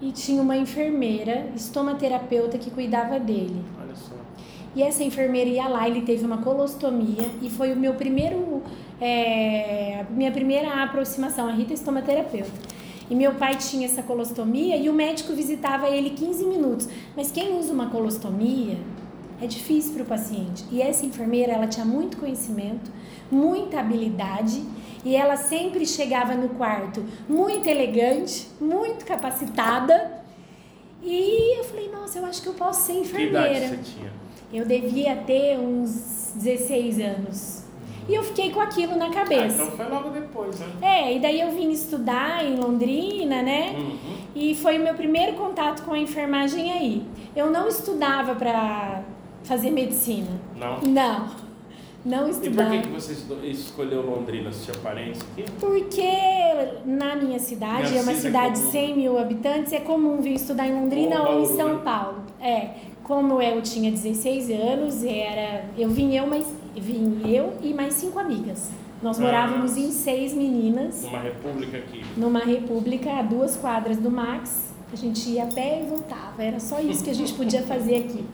e tinha uma enfermeira, estomaterapeuta, que cuidava dele. Olha só. E essa enfermeira ia lá, ele teve uma colostomia e foi o meu primeiro, é, minha primeira aproximação, a Rita é estomaterapeuta. E meu pai tinha essa colostomia e o médico visitava ele 15 minutos. Mas quem usa uma colostomia é difícil para o paciente. E essa enfermeira, ela tinha muito conhecimento, muita habilidade e ela sempre chegava no quarto muito elegante, muito capacitada. E eu falei, nossa, eu acho que eu posso ser enfermeira. Que idade você tinha? Eu devia ter uns 16 anos. E eu fiquei com aquilo na cabeça. Ah, então foi logo depois, né? É, e daí eu vim estudar em Londrina, né? Uhum. E foi o meu primeiro contato com a enfermagem aí. Eu não estudava para fazer medicina. Não? Não. Não estudava. E por que, que você escolheu Londrina? Você tinha parentes aqui? Porque na minha cidade, minha é uma cidade de é 100 mil habitantes, é comum vir estudar em Londrina ou, ou em São né? Paulo. É. Como eu tinha 16 anos, era eu vim eu mais vim eu e mais cinco amigas. Nós morávamos em seis meninas. Numa república aqui. Numa república a duas quadras do Max. A gente ia a pé e voltava. Era só isso que a gente podia fazer aqui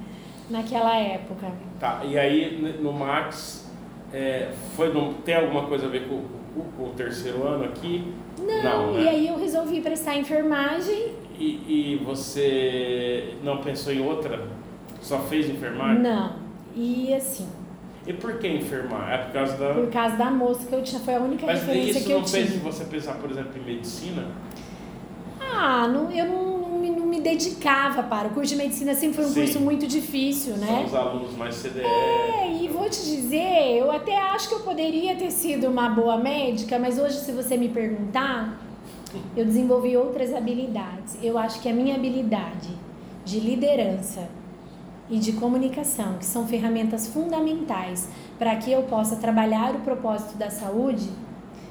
naquela época. Tá. E aí no Max é, foi tem alguma coisa a ver com, com, com o terceiro ano aqui? Não. Não né? E aí eu resolvi prestar enfermagem. E, e você não pensou em outra só fez enfermagem? Não. E assim. E por que enfermar? É por causa da. Por causa da moça que eu tinha, foi a única Mas referência que eu tinha. Mas isso não fez você pensar, por exemplo, em medicina? Ah, não, eu não, não, me, não me dedicava para. O curso de medicina sempre foi um Sim. curso muito difícil, né? São os alunos mais CDE. É, e vou te dizer, eu até acho que eu poderia ter sido uma boa médica, mas hoje, se você me perguntar, eu desenvolvi outras habilidades. Eu acho que a minha habilidade de liderança e de comunicação, que são ferramentas fundamentais para que eu possa trabalhar o propósito da saúde,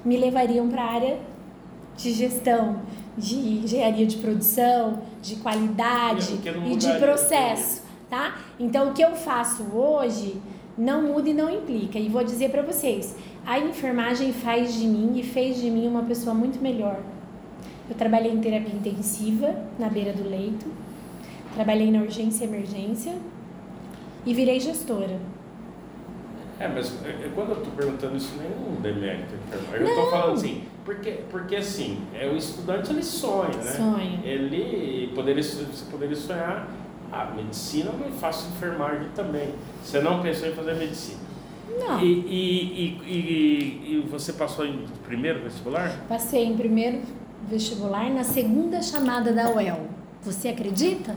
me levariam para a área de gestão, de engenharia de produção, de qualidade e de processo, tá? Então o que eu faço hoje não muda e não implica. E vou dizer para vocês, a enfermagem faz de mim e fez de mim uma pessoa muito melhor. Eu trabalhei em terapia intensiva, na beira do leito, trabalhei na urgência e emergência e virei gestora. É, mas é, é, quando eu estou perguntando isso, nem é um demérito. Eu estou falando assim, porque, porque assim, é, o estudante ele sonha, né? Sonha. Ele poderia, você poderia sonhar a medicina, mas faço enfermagem também. Você não pensou em fazer medicina? Não. E, e, e, e, você passou em primeiro vestibular? Passei em primeiro vestibular na segunda chamada da UEL. Você acredita?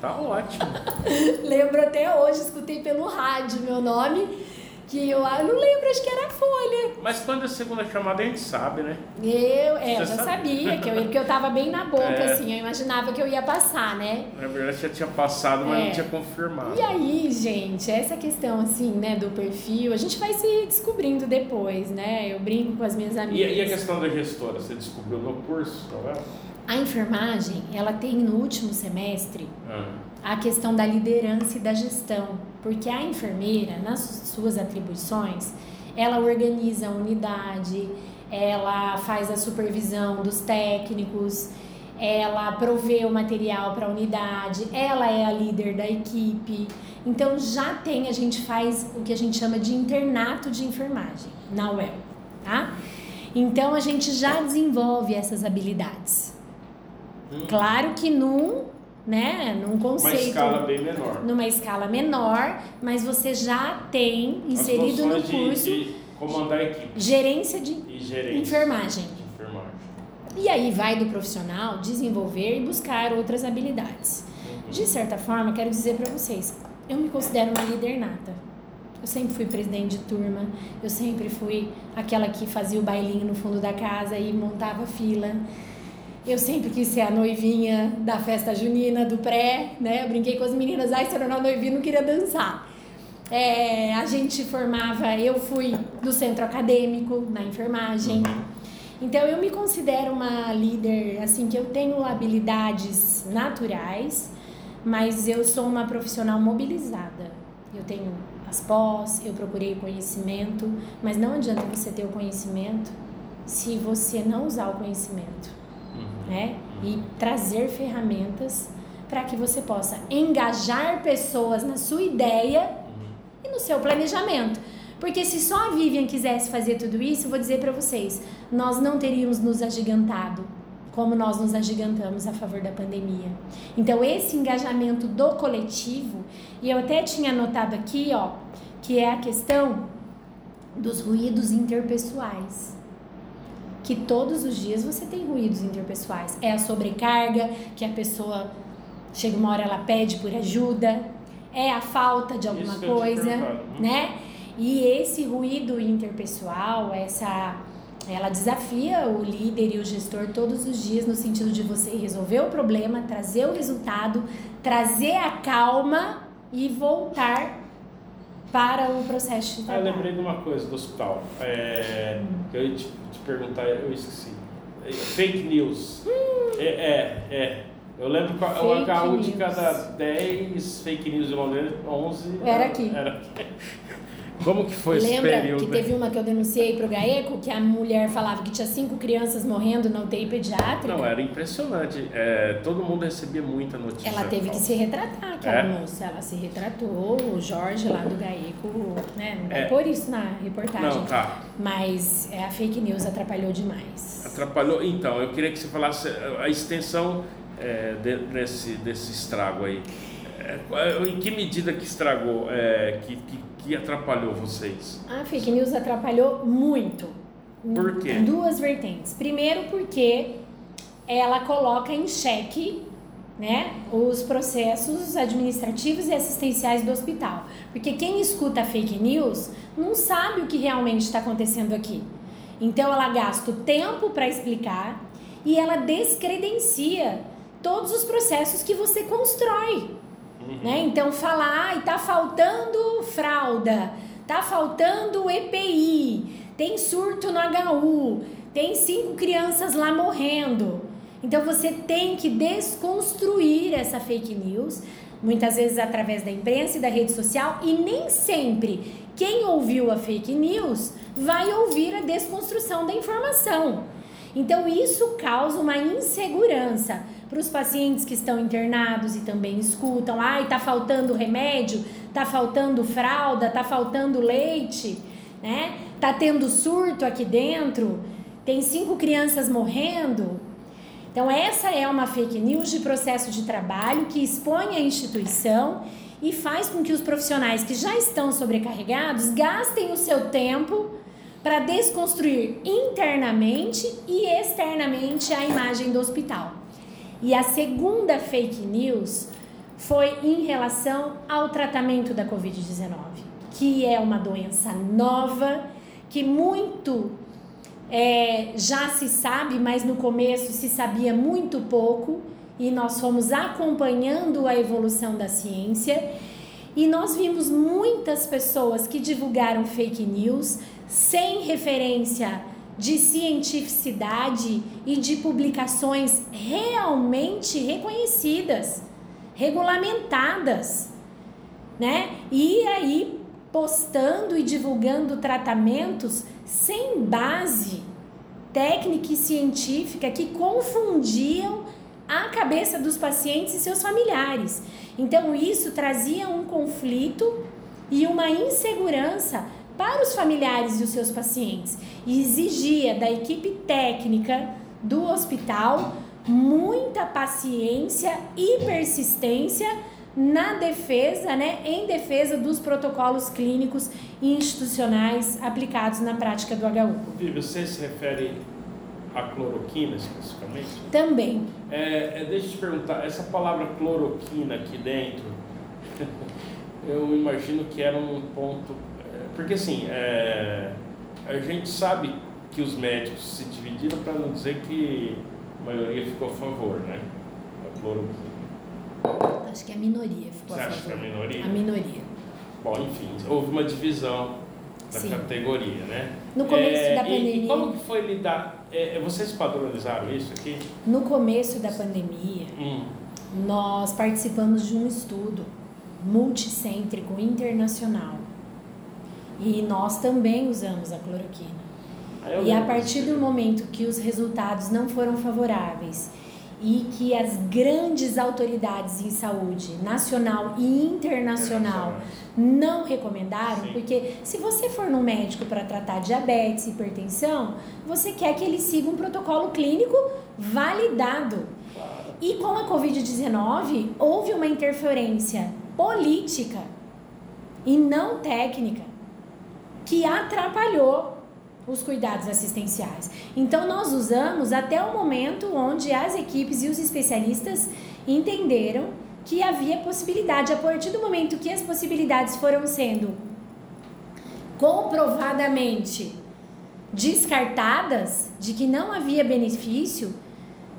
Tá ótimo. Lembro até hoje, escutei pelo rádio meu nome que eu, eu não lembro, acho que era a Folha. Mas quando é a segunda chamada a gente sabe, né? Eu, é, eu já sabe? sabia, que eu, que eu tava bem na boca, é. assim, eu imaginava que eu ia passar, né? Na verdade já tinha passado, mas é. não tinha confirmado. E aí, gente, essa questão, assim, né, do perfil, a gente vai se descobrindo depois, né? Eu brinco com as minhas amigas. E, e a questão da gestora, você descobriu no curso, não é? A enfermagem, ela tem no último semestre ah. a questão da liderança e da gestão, porque a enfermeira, nas suas atribuições, ela organiza a unidade, ela faz a supervisão dos técnicos, ela provê o material para a unidade, ela é a líder da equipe. Então já tem, a gente faz o que a gente chama de internato de enfermagem na UEL, tá? Então a gente já desenvolve essas habilidades. Hum. Claro que num, né, num conceito. Uma escala bem menor. Numa escala menor, mas você já tem inserido no curso. De, de comandar a equipe. Gerência de gerência enfermagem. De enfermagem. E aí vai do profissional desenvolver e buscar outras habilidades. Uhum. De certa forma, quero dizer para vocês, eu me considero uma líder nata. Eu sempre fui presidente de turma, eu sempre fui aquela que fazia o bailinho no fundo da casa e montava fila. Eu sempre quis ser a noivinha da festa junina, do pré, né? Eu brinquei com as meninas, ai, se era uma noivinha, não queria dançar. É, a gente formava, eu fui do centro acadêmico, na enfermagem. Uhum. Então eu me considero uma líder, assim, que eu tenho habilidades naturais, mas eu sou uma profissional mobilizada. Eu tenho as pós, eu procurei conhecimento, mas não adianta você ter o conhecimento se você não usar o conhecimento né? E trazer ferramentas para que você possa engajar pessoas na sua ideia e no seu planejamento. Porque se só a Vivian quisesse fazer tudo isso, vou dizer para vocês, nós não teríamos nos agigantado como nós nos agigantamos a favor da pandemia. Então esse engajamento do coletivo, e eu até tinha anotado aqui, ó, que é a questão dos ruídos interpessoais que todos os dias você tem ruídos interpessoais. É a sobrecarga, que a pessoa chega uma hora ela pede por ajuda, é a falta de alguma coisa, uhum. né? E esse ruído interpessoal, essa ela desafia o líder e o gestor todos os dias no sentido de você resolver o problema, trazer o resultado, trazer a calma e voltar para o processo de trabalho. Ah, lembrei de uma coisa do hospital. É, que eu ia te, te, perguntar, eu esqueci. É, fake news. Hum. É, é, é, Eu lembro que a, a de cada 10 fake news de Londrina, 11 era aqui. Era aqui. Como que foi Lembra esse período? que teve uma que eu denunciei pro GAECO, que a mulher falava que tinha cinco crianças morrendo na UTI pediátrica? Não, era impressionante. É, todo mundo recebia muita notícia. Ela teve que se retratar, aquela é? moça. Ela se retratou, o Jorge lá do GAECO, né? Não vai é. pôr isso na reportagem. Não, tá. Mas é, a fake news atrapalhou demais. Atrapalhou? Então, eu queria que você falasse a extensão é, de, desse, desse estrago aí. É, em que medida que estragou, é, que, que que atrapalhou vocês? A fake news atrapalhou muito. Por quê? Duas vertentes. Primeiro, porque ela coloca em xeque né, os processos administrativos e assistenciais do hospital. Porque quem escuta fake news não sabe o que realmente está acontecendo aqui. Então ela gasta o tempo para explicar e ela descredencia todos os processos que você constrói. Uhum. Né? Então falar, ai, tá faltando fralda, tá faltando EPI, tem surto no HU, tem cinco crianças lá morrendo. Então você tem que desconstruir essa fake news, muitas vezes através da imprensa e da rede social, e nem sempre quem ouviu a fake news vai ouvir a desconstrução da informação. Então isso causa uma insegurança para os pacientes que estão internados e também escutam, ai, tá faltando remédio, tá faltando fralda, tá faltando leite, né? Tá tendo surto aqui dentro, tem cinco crianças morrendo. Então essa é uma fake news de processo de trabalho que expõe a instituição e faz com que os profissionais que já estão sobrecarregados gastem o seu tempo para desconstruir internamente e externamente a imagem do hospital. E a segunda fake news foi em relação ao tratamento da Covid-19, que é uma doença nova, que muito é, já se sabe, mas no começo se sabia muito pouco, e nós fomos acompanhando a evolução da ciência. E nós vimos muitas pessoas que divulgaram fake news sem referência de cientificidade e de publicações realmente reconhecidas, regulamentadas, né? E aí postando e divulgando tratamentos sem base técnica e científica que confundiam a cabeça dos pacientes e seus familiares. Então isso trazia um conflito e uma insegurança para os familiares e os seus pacientes e exigia da equipe técnica do hospital muita paciência e persistência na defesa, né, em defesa dos protocolos clínicos e institucionais aplicados na prática do HU. Você se refere à cloroquina especificamente? Também. É, é, deixa eu te perguntar, essa palavra cloroquina aqui dentro, eu imagino que era um ponto porque assim, é, a gente sabe que os médicos se dividiram para não dizer que a maioria ficou a favor, né? A cloroquina. Acho que a minoria ficou Você a favor. Você acha que a minoria? A minoria. Bom, enfim, houve uma divisão da Sim. categoria, né? No começo é, da pandemia. E, como que foi lidar? É, vocês padronizaram isso aqui? No começo da pandemia, hum. nós participamos de um estudo multicêntrico internacional e nós também usamos a cloroquina. E a partir do momento que os resultados não foram favoráveis e que as grandes autoridades em saúde, nacional e internacional, não recomendaram, Sim. porque se você for no médico para tratar diabetes, hipertensão, você quer que ele siga um protocolo clínico validado. Claro. E com a Covid-19, houve uma interferência política e não técnica que atrapalhou os cuidados assistenciais. Então nós usamos até o momento onde as equipes e os especialistas entenderam que havia possibilidade. A partir do momento que as possibilidades foram sendo comprovadamente descartadas de que não havia benefício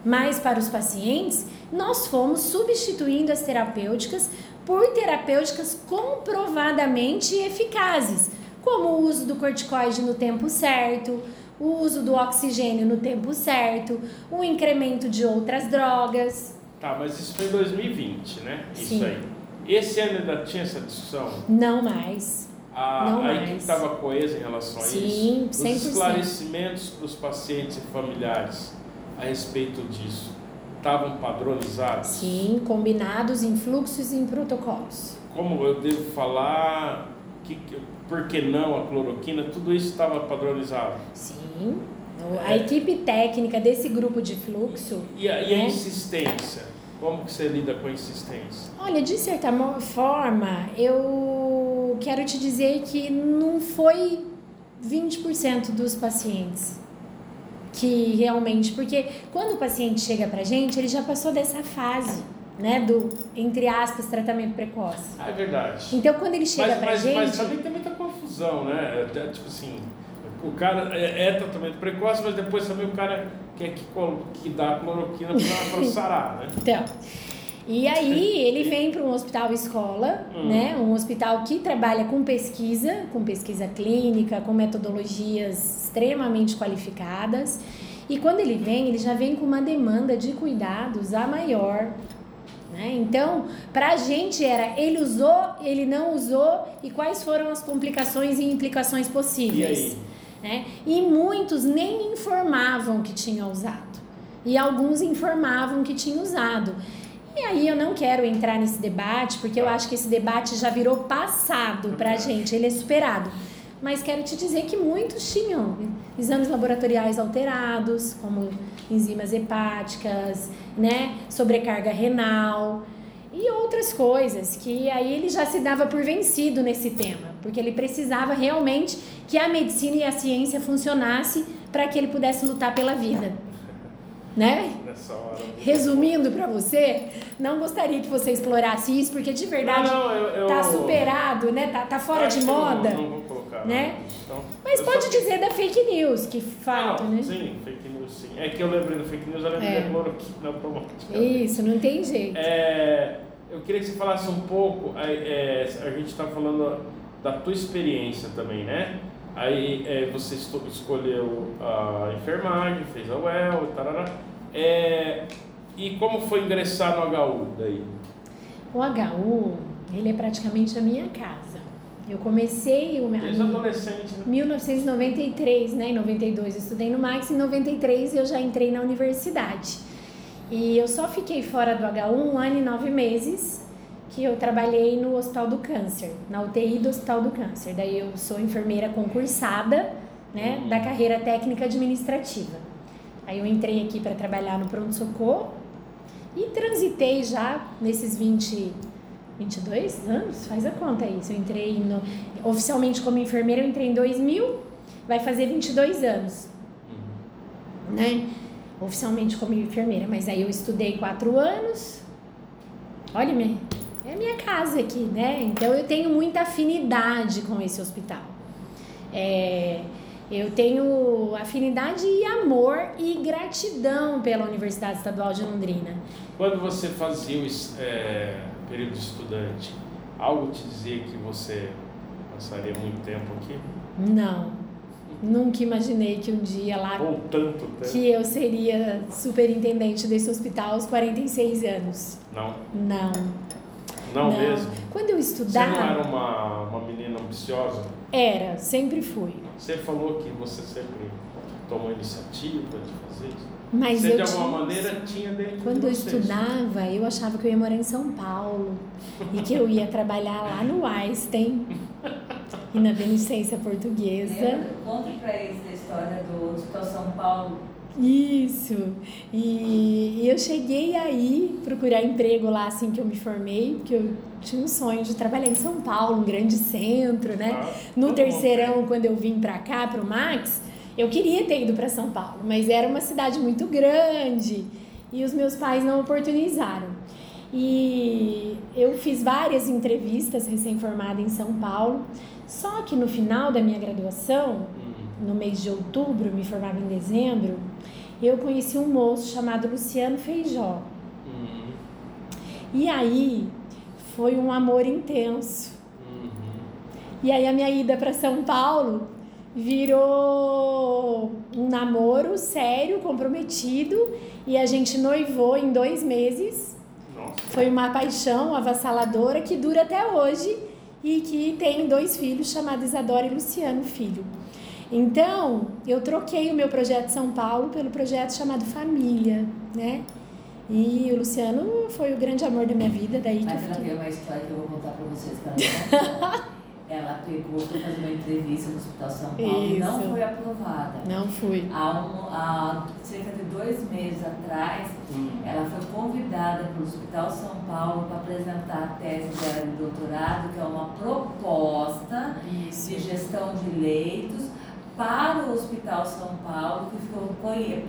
mais para os pacientes, nós fomos substituindo as terapêuticas por terapêuticas comprovadamente eficazes como o uso do corticoide no tempo certo, o uso do oxigênio no tempo certo, o incremento de outras drogas. Tá, mas isso foi em 2020, né? Sim. Isso aí. Esse ano ainda tinha essa discussão? Não mais. A, Não a equipe estava coesa em relação a Sim, isso? Sim, 100%. Os esclarecimentos para os pacientes e familiares a respeito disso estavam padronizados? Sim, combinados em fluxos e em protocolos. Como eu devo falar que, por que não a cloroquina, tudo isso estava padronizado. Sim. A é. equipe técnica desse grupo de fluxo. E a, e a né? insistência? Como que você lida com a insistência? Olha, de certa forma, eu quero te dizer que não foi 20% dos pacientes que realmente, porque quando o paciente chega pra gente, ele já passou dessa fase né, do, entre aspas, tratamento precoce. Ah, é verdade. Então, quando ele chega mas, pra mas, gente... Mas também tem muita confusão, né? É, tipo assim, o cara é, é, tratamento precoce, mas depois também o cara quer que, que dá cloroquina para sarar, né? Então, E aí ele vem para um hospital escola, Hum. né? Um hospital que trabalha com pesquisa, com pesquisa clínica, com metodologias extremamente qualificadas. E quando ele vem, ele já vem com uma demanda de cuidados a maior. Né? Então, para a gente era ele usou, ele não usou e quais foram as complicações e implicações E possíveis. aí? né? E muitos nem informavam que tinha usado. E alguns informavam que tinha usado. E aí eu não quero entrar nesse debate, porque eu acho que esse debate já virou passado pra gente, ele é superado. Mas quero te dizer que muitos tinham exames laboratoriais alterados, como enzimas hepáticas, né, sobrecarga renal e outras coisas que aí ele já se dava por vencido nesse tema, porque ele precisava realmente que a medicina e a ciência funcionasse para que ele pudesse lutar pela vida, né? Resumindo para você, não gostaria que você explorasse isso, porque de verdade Não, não, eu- eu- tá superado, né? Tá, tá fora de eu não- moda. Não, vou colocar. né? Então, Mas pode só- dizer da fake news, que fato, né? Sim, fake news sim. É que eu lembrei do fake news, eu lembrei É. da cloroquina automática. Isso, não tem jeito. É, eu queria que você falasse um pouco, é, é, a gente está falando da tua experiência também, né? Aí é, você escolheu a enfermagem, fez a UEL tarará. É, e como foi ingressar no HU daí? O HU, ele é praticamente a minha casa. Eu comecei o Desde adolescente, né? 1993, né? Em 92 eu estudei no Max, em 93 eu já entrei na universidade. E eu só fiquei fora do HU um ano e nove meses, que eu trabalhei no Hospital do Câncer, na UTI do Hospital do Câncer. Daí eu sou enfermeira concursada, né? Da carreira técnica administrativa. Aí eu entrei aqui para trabalhar no pronto-socorro e transitei já nesses 20, 22 anos, faz a conta aí. Se eu entrei no, oficialmente como enfermeira, eu entrei em 2000, vai fazer 22 anos, né? Oficialmente como enfermeira, mas aí eu estudei quatro anos. Olha, minha, é a minha casa aqui, né? Então eu tenho muita afinidade com esse hospital. É, eu tenho afinidade e amor e gratidão pela Universidade Estadual de Londrina. Quando você fazia é, período de estudante, algo te dizia que você passaria muito tempo aqui? Não, nunca imaginei que um dia lá Ou tanto tempo? que eu seria superintendente desse hospital aos 46 anos. Não, Não. não, mesmo? Quando eu Você não estudava, era uma, uma menina ambiciosa? era, sempre fui. Você falou que você sempre tomou iniciativa de fazer isso. Mas você, eu de alguma tinha- maneira, tinha dentro Quando de eu estudava, eu achava que eu ia morar em São Paulo e que eu ia trabalhar lá no Einstein e na Beneficência Portuguesa. Conta pra eles a história do Hospital São Paulo. Isso. E eu cheguei aí procurar emprego lá assim que eu me formei, porque eu tinha um sonho de trabalhar em São Paulo, um grande centro, né? Ah, No terceirão, quando eu vim pra cá, pro Max, eu queria ter ido para São Paulo, mas era uma cidade muito grande e os meus pais não oportunizaram. E eu fiz várias entrevistas recém-formada em São Paulo, só que no final da minha graduação, Hum. no mês de outubro, me formava em dezembro, eu conheci um moço chamado Luciano Feijó. Uhum. E aí foi um amor intenso. Uhum. E aí a minha ida para São Paulo virou um namoro sério, comprometido, e a gente noivou em dois meses. Nossa. Foi uma paixão avassaladora que dura até hoje e que tem dois filhos chamados Isadora e Luciano Filho. Então, eu troquei o meu projeto São Paulo pelo projeto chamado Família, né? E o Luciano foi o grande amor da minha vida, daí que eu Mas fiquei. tem uma história que eu vou contar pra vocês também. ela pegou, foi fazer uma entrevista no Hospital São Paulo e não Isso. foi aprovada. Não fui. Há, um, há cerca de dois meses atrás, Hum. ela foi convidada para o Hospital São Paulo para apresentar a tese dela de doutorado, que é uma proposta de gestão de leitos para o Hospital São Paulo, que ficou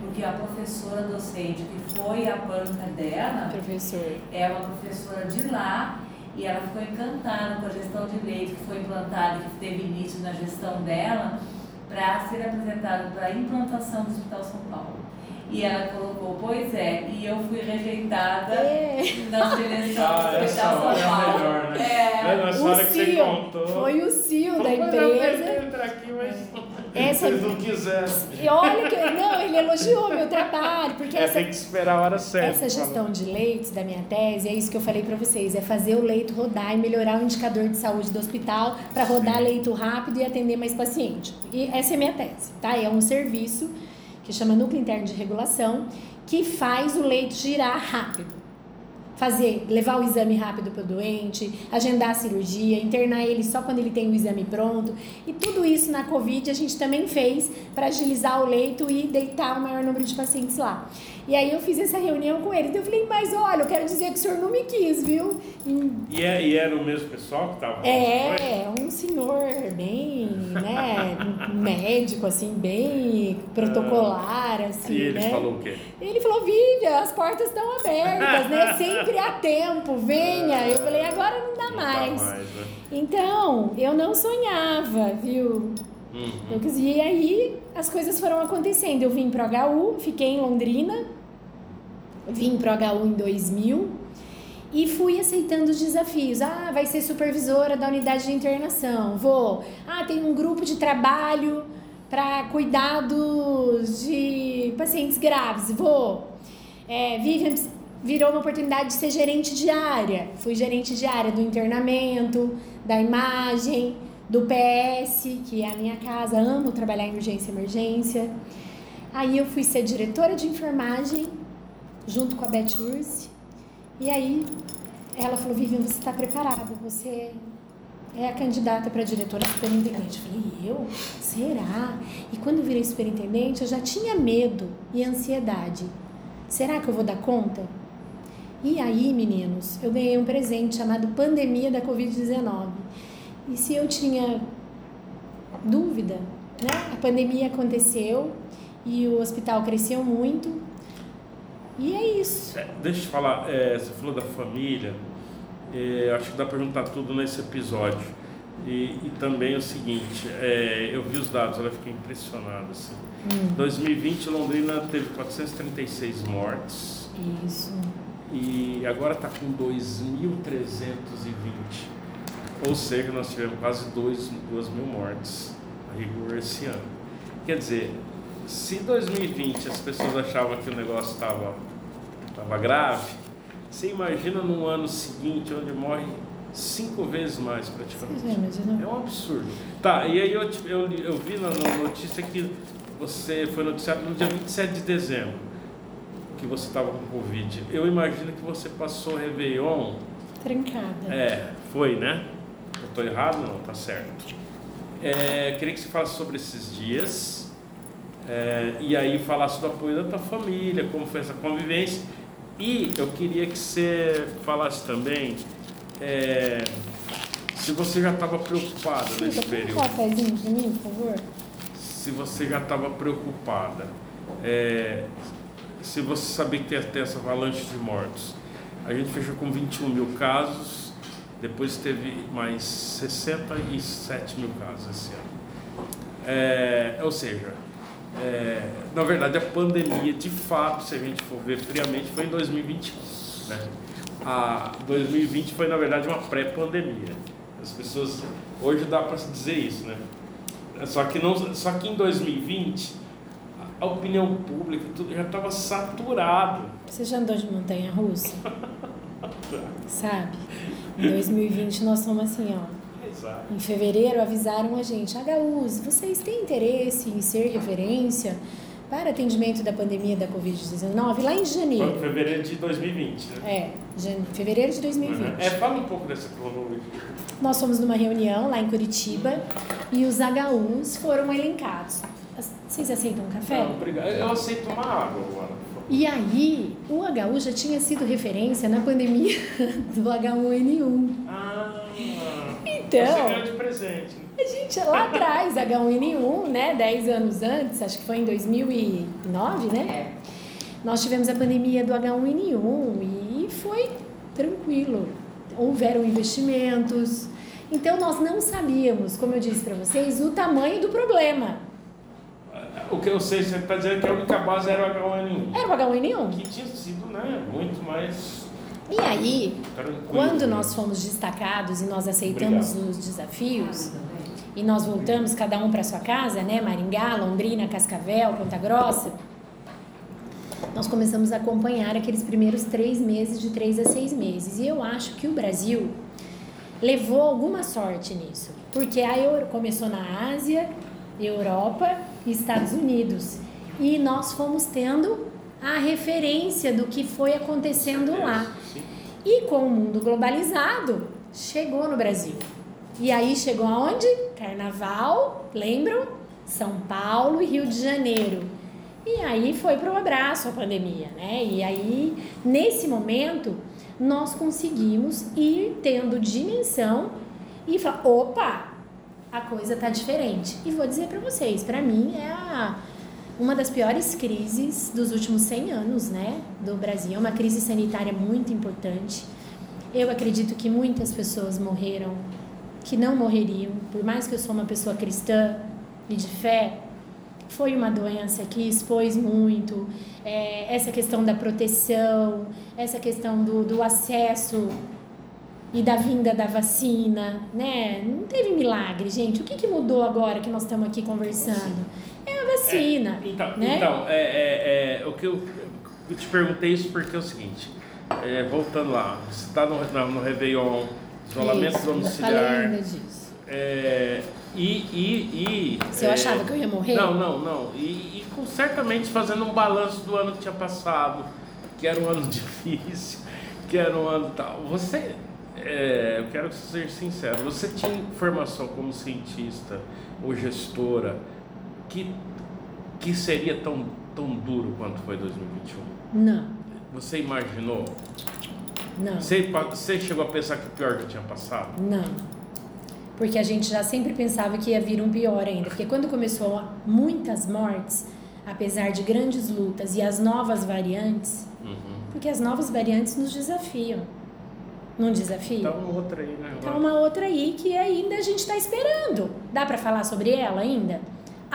porque a professora docente que foi a banca dela Professor. é uma professora de lá e ela ficou encantada com a gestão de leite que foi implantada, que teve início na gestão dela, para ser apresentada para a implantação do Hospital São Paulo. E ela colocou, pois é, e eu fui rejeitada é. na seleção ah, do Hospital São é Paulo. É melhor, né? É. Nessa hora que você contou. Foi o CEO da empresa. Entrar aqui, mas... Essa, Vocês não quiseram. E olha que. Não, ele elogiou meu trabalho. Porque é, essa, tem que esperar a hora certa. Essa gestão de leitos da minha tese, é isso que eu falei para vocês: é fazer o leito rodar e melhorar o indicador de saúde do hospital para rodar Sim. leito rápido e atender mais paciente. E essa é a minha tese, tá? É um serviço que chama Núcleo Interno de Regulação que faz o leito girar rápido fazer, levar o exame rápido para o doente, agendar a cirurgia, internar ele só quando ele tem o exame pronto. E tudo isso na Covid a gente também fez para agilizar o leito e deitar o maior número de pacientes lá. E aí eu fiz essa reunião com ele. Então eu falei, mas olha, eu quero dizer que o senhor não me quis, viu? E, é, e era o mesmo pessoal que estava É, um senhor bem, né, médico, assim, bem protocolar, assim, E ele né? falou o quê? Ele falou, Vivian, as portas estão abertas, né? Sempre há tempo, venha. Eu falei, agora não dá não mais. Dá mais né? Então, eu não sonhava, viu? Uhum. Eu, e aí as coisas foram acontecendo. Eu vim pro HU, fiquei em Londrina, vim pro HU em 2000 e fui aceitando os desafios. Ah, vai ser supervisora da unidade de internação. Vou. Ah, tem um grupo de trabalho para cuidados de pacientes graves. Vou. É, Vivian virou uma oportunidade de ser gerente de área. Fui gerente de área do internamento, da imagem do PS, que é a minha casa, amo trabalhar em urgência e emergência. Aí eu fui ser diretora de enfermagem, junto com a Beth Ursi. E aí ela falou, Vivian, você está preparada, você é a candidata para diretora superintendente. Eu falei, eu? Será? E quando eu virei superintendente, eu já tinha medo e ansiedade. Será que eu vou dar conta? E aí, meninos, eu ganhei um presente chamado Pandemia da Covid-19. E se eu tinha dúvida, né? A pandemia aconteceu e o hospital cresceu muito. E é isso. É, deixa eu te falar, é, você falou da família, é, acho que dá para perguntar tudo nesse episódio. E, e também o seguinte, é, eu vi os dados, ela fiquei impressionada. Assim. Hum. 2020, Londrina teve 436 mortes. Isso. E agora está com 2.320. Ou seja, nós tivemos quase 2 mil mortes a rigor esse ano. Quer dizer, se em 2020 as pessoas achavam que o negócio estava tava grave, você imagina no ano seguinte, onde morre cinco vezes mais praticamente. É um absurdo. Tá, e aí eu, eu, eu vi na, notícia que você foi noticiado no dia 27 de dezembro que você estava com Covid. Eu imagino que você passou Réveillon. Trancada. É, foi, né? Estou errado? Não, tá certo. É, queria que você falasse sobre esses dias é, e aí falasse do apoio da tua família, como foi essa convivência. E eu queria que você falasse também é, se você já estava preocupada Sim, nesse período. Um para mim, por favor? Se você já estava preocupada. É, se você sabia que ia ter essa avalanche de mortos. A gente fechou com 21 mil casos depois teve mais 67 mil casos esse ano. É, ou seja, é, na verdade a pandemia de fato, se a gente for ver friamente, foi em 2021. Né? A 2020 foi na verdade uma pré-pandemia. As pessoas hoje dá para se dizer isso, né? Só que não, só que em 2020 a opinião pública tudo já estava saturado. Você já andou de montanha russa? Sabe? Em 2020 nós somos assim, ó. Em fevereiro avisaram a gente, HUs, vocês têm interesse em ser referência para atendimento da pandemia da Covid-19 lá em janeiro. Foi fevereiro de 2020, né? É, fevereiro de 2020. Uhum. É, fala um pouco dessa cronologia. Nós fomos numa reunião lá em Curitiba e os HUs foram elencados. Vocês aceitam um café? Não, obrigado. Eu aceito uma água agora. E aí, o HU já tinha sido referência na pandemia do H1N1. Ah, então. Você de presente. A gente, lá atrás, H1N1, né, 10 anos antes, acho que foi em 2009, né? É. Nós tivemos a pandemia do H1N1 e foi tranquilo. Houveram investimentos. Então, nós não sabíamos, como eu disse para vocês, o tamanho do problema. O que eu sei, você está dizendo que a única base era o H1N1. Era o H1N1. Que tinha sido, né, muito mais E aí, quando nós fomos destacados e nós aceitamos Obrigado. os desafios, e nós voltamos cada um para sua casa, né? Maringá, Londrina, Cascavel, Ponta Grossa. Nós começamos a acompanhar aqueles primeiros três meses, de três a seis meses. E eu acho que o Brasil levou alguma sorte nisso, porque a Euro começou na Ásia, Europa e Estados Unidos. E nós fomos tendo a referência do que foi acontecendo lá. E com o mundo globalizado, chegou no Brasil. E aí chegou aonde? Carnaval, lembram? São Paulo e Rio de Janeiro. E aí foi para o abraço a pandemia, né? E aí, nesse momento, nós conseguimos ir tendo dimensão e falar: opa, a coisa tá diferente. E vou dizer para vocês, para mim é a, uma das piores crises dos últimos 100 anos, né, do Brasil. É uma crise sanitária muito importante. Eu acredito que muitas pessoas morreram que não morreriam, por mais que eu sou uma pessoa cristã e de fé, foi uma doença que expôs muito é, essa questão da proteção, essa questão do, do acesso e da vinda da vacina, né? Não teve milagre, gente. O que, que mudou agora que nós estamos aqui conversando? A vacina, É, então, né? então é, é, é, o que eu, eu te perguntei isso porque é o seguinte, é, voltando lá, você está no, na- no Réveillon, isolamento Isso, domiciliar, é, e, e, e... Se eu é, achava que eu ia morrer? Não, não, não. E, e com, certamente fazendo um balanço do ano que tinha passado, que era um ano difícil, que era um ano tal. Você, é, eu quero ser sincero, você tinha formação como cientista ou gestora que, que seria tão, tão duro quanto foi 2021? Não, Você imaginou? não. Você, você chegou a pensar que o pior já tinha passado? Não. Porque a gente já sempre pensava que ia vir um pior ainda. Porque quando começou muitas mortes, apesar de grandes lutas e as novas variantes, Uhum. porque as novas variantes nos desafiam. Não desafiam? Então, outra aí, né? Tá uma outra aí que ainda a gente está esperando. Dá para falar sobre ela ainda?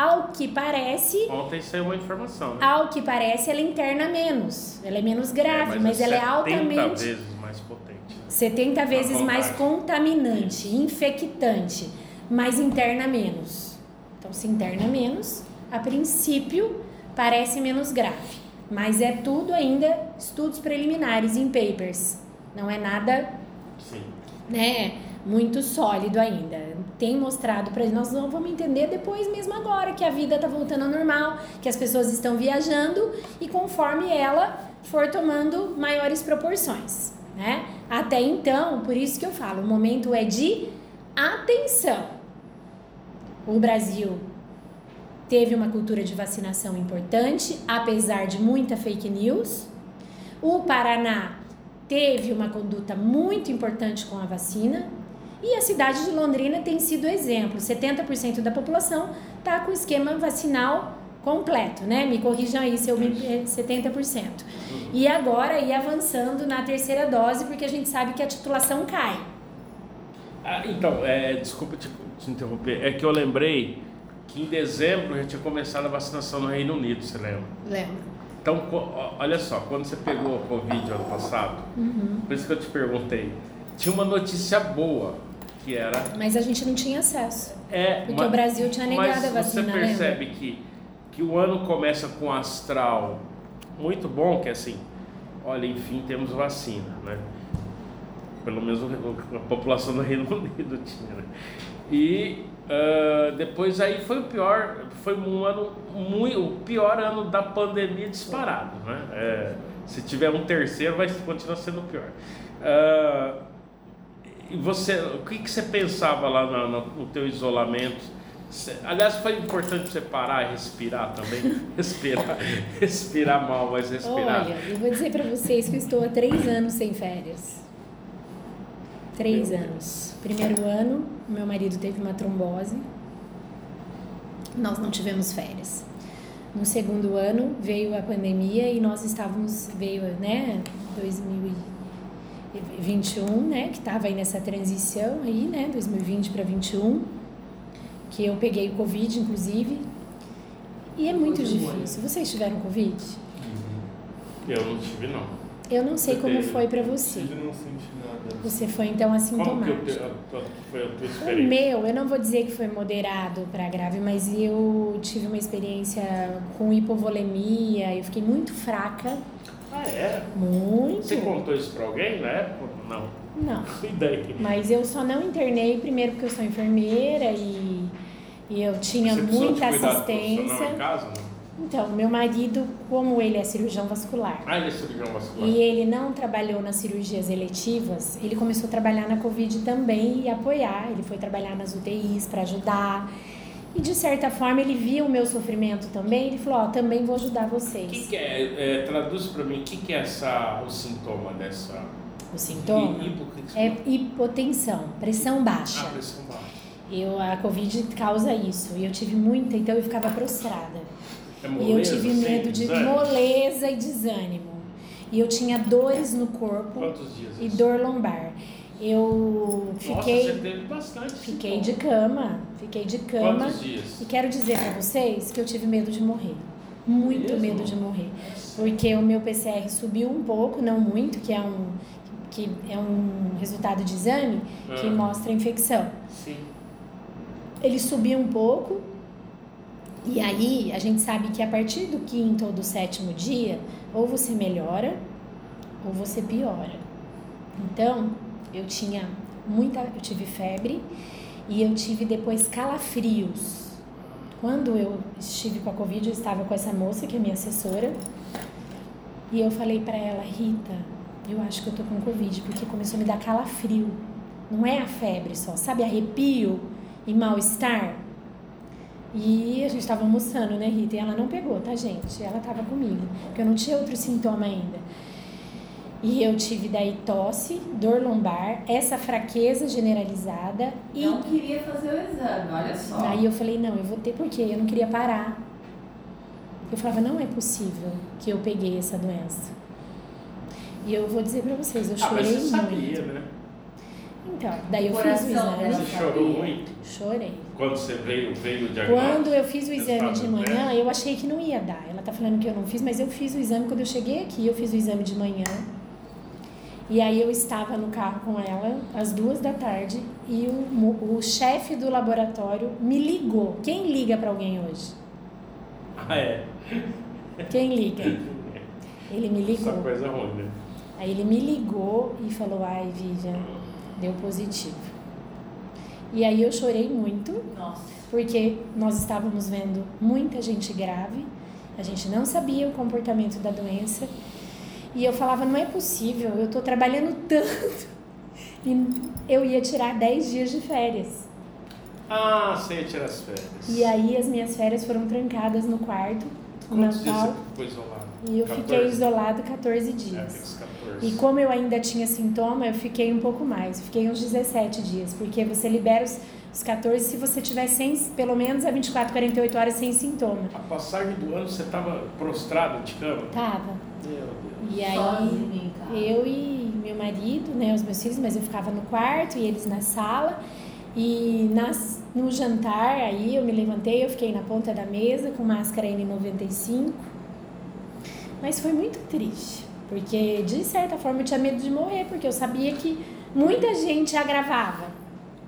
Ao que parece, Ontem saiu uma informação, né? ao que parece, ela interna menos. Ela é menos grave, mas, ela é 70 altamente vezes mais potente. 70 vezes mais contaminante, infectante, mas interna menos. Então, se interna menos, a princípio parece menos grave, mas é tudo ainda estudos preliminares em papers. Não é nada, Sim. né, muito sólido ainda. Tem mostrado para nós não vamos entender depois mesmo agora que a vida está voltando ao normal, que as pessoas estão viajando e conforme ela for tomando maiores proporções, né? Até então, por isso que eu falo, o momento é de atenção. O Brasil teve uma cultura de vacinação importante, apesar de muita fake news. O Paraná teve uma conduta muito importante com a vacina. E a cidade de Londrina tem sido exemplo. 70% da população está com o esquema vacinal completo, né? Me corrijam aí se eu me... é 70%. E agora ir avançando na terceira dose, porque a gente sabe que a titulação cai. Ah, então, é, desculpa te, te interromper. É que eu lembrei que em dezembro já tinha começado a vacinação no Reino Unido, você lembra? Lembro. Então, olha só, quando você pegou o Covid ano passado, Uhum. por isso que eu te perguntei, tinha uma notícia boa, que era... Mas a gente não tinha acesso. É, Porque o Brasil tinha negado mas a vacina, você percebe que, que o ano começa com um astral muito bom, que é assim, olha, enfim, temos vacina, né? Pelo menos a população do Reino Unido tinha, né? E ah, depois aí foi o pior, foi um ano muito, o pior ano da pandemia disparado, né? É, se tiver um terceiro, vai continuar sendo o pior. Ah, e você, o que, que você pensava lá no, no, teu isolamento? Aliás, foi importante você parar e respirar também. respirar, respirar mal, mas respirar. Olha, eu vou dizer para vocês que eu estou há três anos sem férias. Três anos. Primeiro ano, meu marido teve uma trombose. Nós não tivemos férias. No segundo ano veio a pandemia e nós estávamos veio, né, 2021, né, que estava aí nessa transição aí, né, 2020 para 21, que eu peguei o covid inclusive. E é muito difícil. Vocês tiveram Covid? Eu não tive, não. Eu não sei Você como teve? foi pra você. Eu não senti nada. Você foi então Como que assintomático. eu te- a tua- foi a tua O experiência? meu, eu não vou dizer que foi moderado para grave, mas eu tive uma experiência com hipovolemia, eu fiquei muito fraca, Ah, é? muito. Você contou isso pra alguém na época? Não. Não, E daí? mas eu só não internei primeiro porque eu sou enfermeira e, e eu tinha Você muita assistência. em casa, não? Então, meu marido, como ele é cirurgião vascular, Ah, ele é cirurgião vascular. E ele não trabalhou nas cirurgias eletivas, ele começou a trabalhar na Covid também e apoiar. Ele foi trabalhar nas UTIs para ajudar. E de certa forma ele viu o meu sofrimento também. Ele falou: Ó, também vou ajudar O que, vocês. que é, é, traduz pra mim, o que, que é essa, o sintoma dessa... O sintoma hipo- é hipotensão, pressão baixa. Ah, pressão baixa. Eu, a Covid causa isso. E eu tive muita, então eu ficava prostrada. É E eu moleza, tive assim, medo de desânimo? moleza e desânimo. E eu tinha dores no corpo Quantos dias? e isso? dor lombar. Eu fiquei. Nossa, você teve bastante Fiquei de cama, fiquei de cama. Quantos dias? E quero dizer pra vocês que eu tive medo de morrer. Muito Mesmo? medo de morrer. Porque o meu PCR subiu um pouco, não muito, que é um, que é um resultado de exame que Ah. mostra a infecção. Sim. Ele subiu um pouco, e aí a gente sabe que a partir do quinto ou do sétimo dia, ou você melhora ou você piora. Então, eu tinha muita, eu tive febre e eu tive depois calafrios. Quando eu estive com a Covid, eu estava com essa moça que é minha assessora, e eu falei pra ela, Rita, eu acho que eu tô com Covid, porque começou a me dar calafrio. Não é a febre só, sabe arrepio e mal-estar? E a gente tava almoçando, né, Rita? E ela não pegou, tá, gente? Ela tava comigo, porque eu não tinha outro sintoma ainda. E eu tive daí tosse, dor lombar, essa fraqueza generalizada e Não queria fazer o exame, olha só. Aí eu falei, não, eu vou ter porque eu não queria parar. Eu falava, não é possível que eu peguei essa doença. E eu vou dizer pra vocês, eu Ah, mas chorei você muito. sabia, né? Então, daí eu Coração fiz o exame, dela. Você chorou muito chorei. quando você veio, veio o diagnóstico? Quando eu fiz o exame de Resultado, manhã, né? eu achei que não ia dar. Ela tá falando que eu não fiz, mas eu fiz o exame quando eu cheguei aqui, eu fiz o exame de manhã. E aí eu estava no carro com ela às duas da tarde e o, o chefe do laboratório me ligou. Quem liga para alguém hoje? Ah, é. Quem liga? Ele me Essa ligou. coisa ruim, né? Aí ele me ligou e falou: Ai, Vivian, deu positivo. E aí eu chorei muito, Nossa. porque nós estávamos vendo muita gente grave, a gente não sabia o comportamento da doença. E eu falava: Não é possível, eu estou trabalhando tanto. E eu ia tirar 10 dias de férias. Ah, você ia tirar as férias. E aí as minhas férias foram trancadas no quarto, Quantos dias Natal. você ficou isolado? E eu 14? fiquei isolado 14 É, dias. aqueles 14. E como eu ainda tinha sintoma, eu fiquei um pouco mais. Eu Fiquei uns 17 dias, porque você libera os, os 14 se você tiver sem, pelo menos a 24, 48 horas sem sintoma. A passagem do ano você estava prostrado de cama? Tava. Meu Deus. E aí, Sozinho eu e meu marido, né, os meus filhos, mas eu ficava no quarto e eles na sala. E nas, no jantar, aí eu me levantei, eu fiquei na ponta da mesa com máscara N95. Mas foi muito triste, porque de certa forma eu tinha medo de morrer, porque eu sabia que muita gente agravava.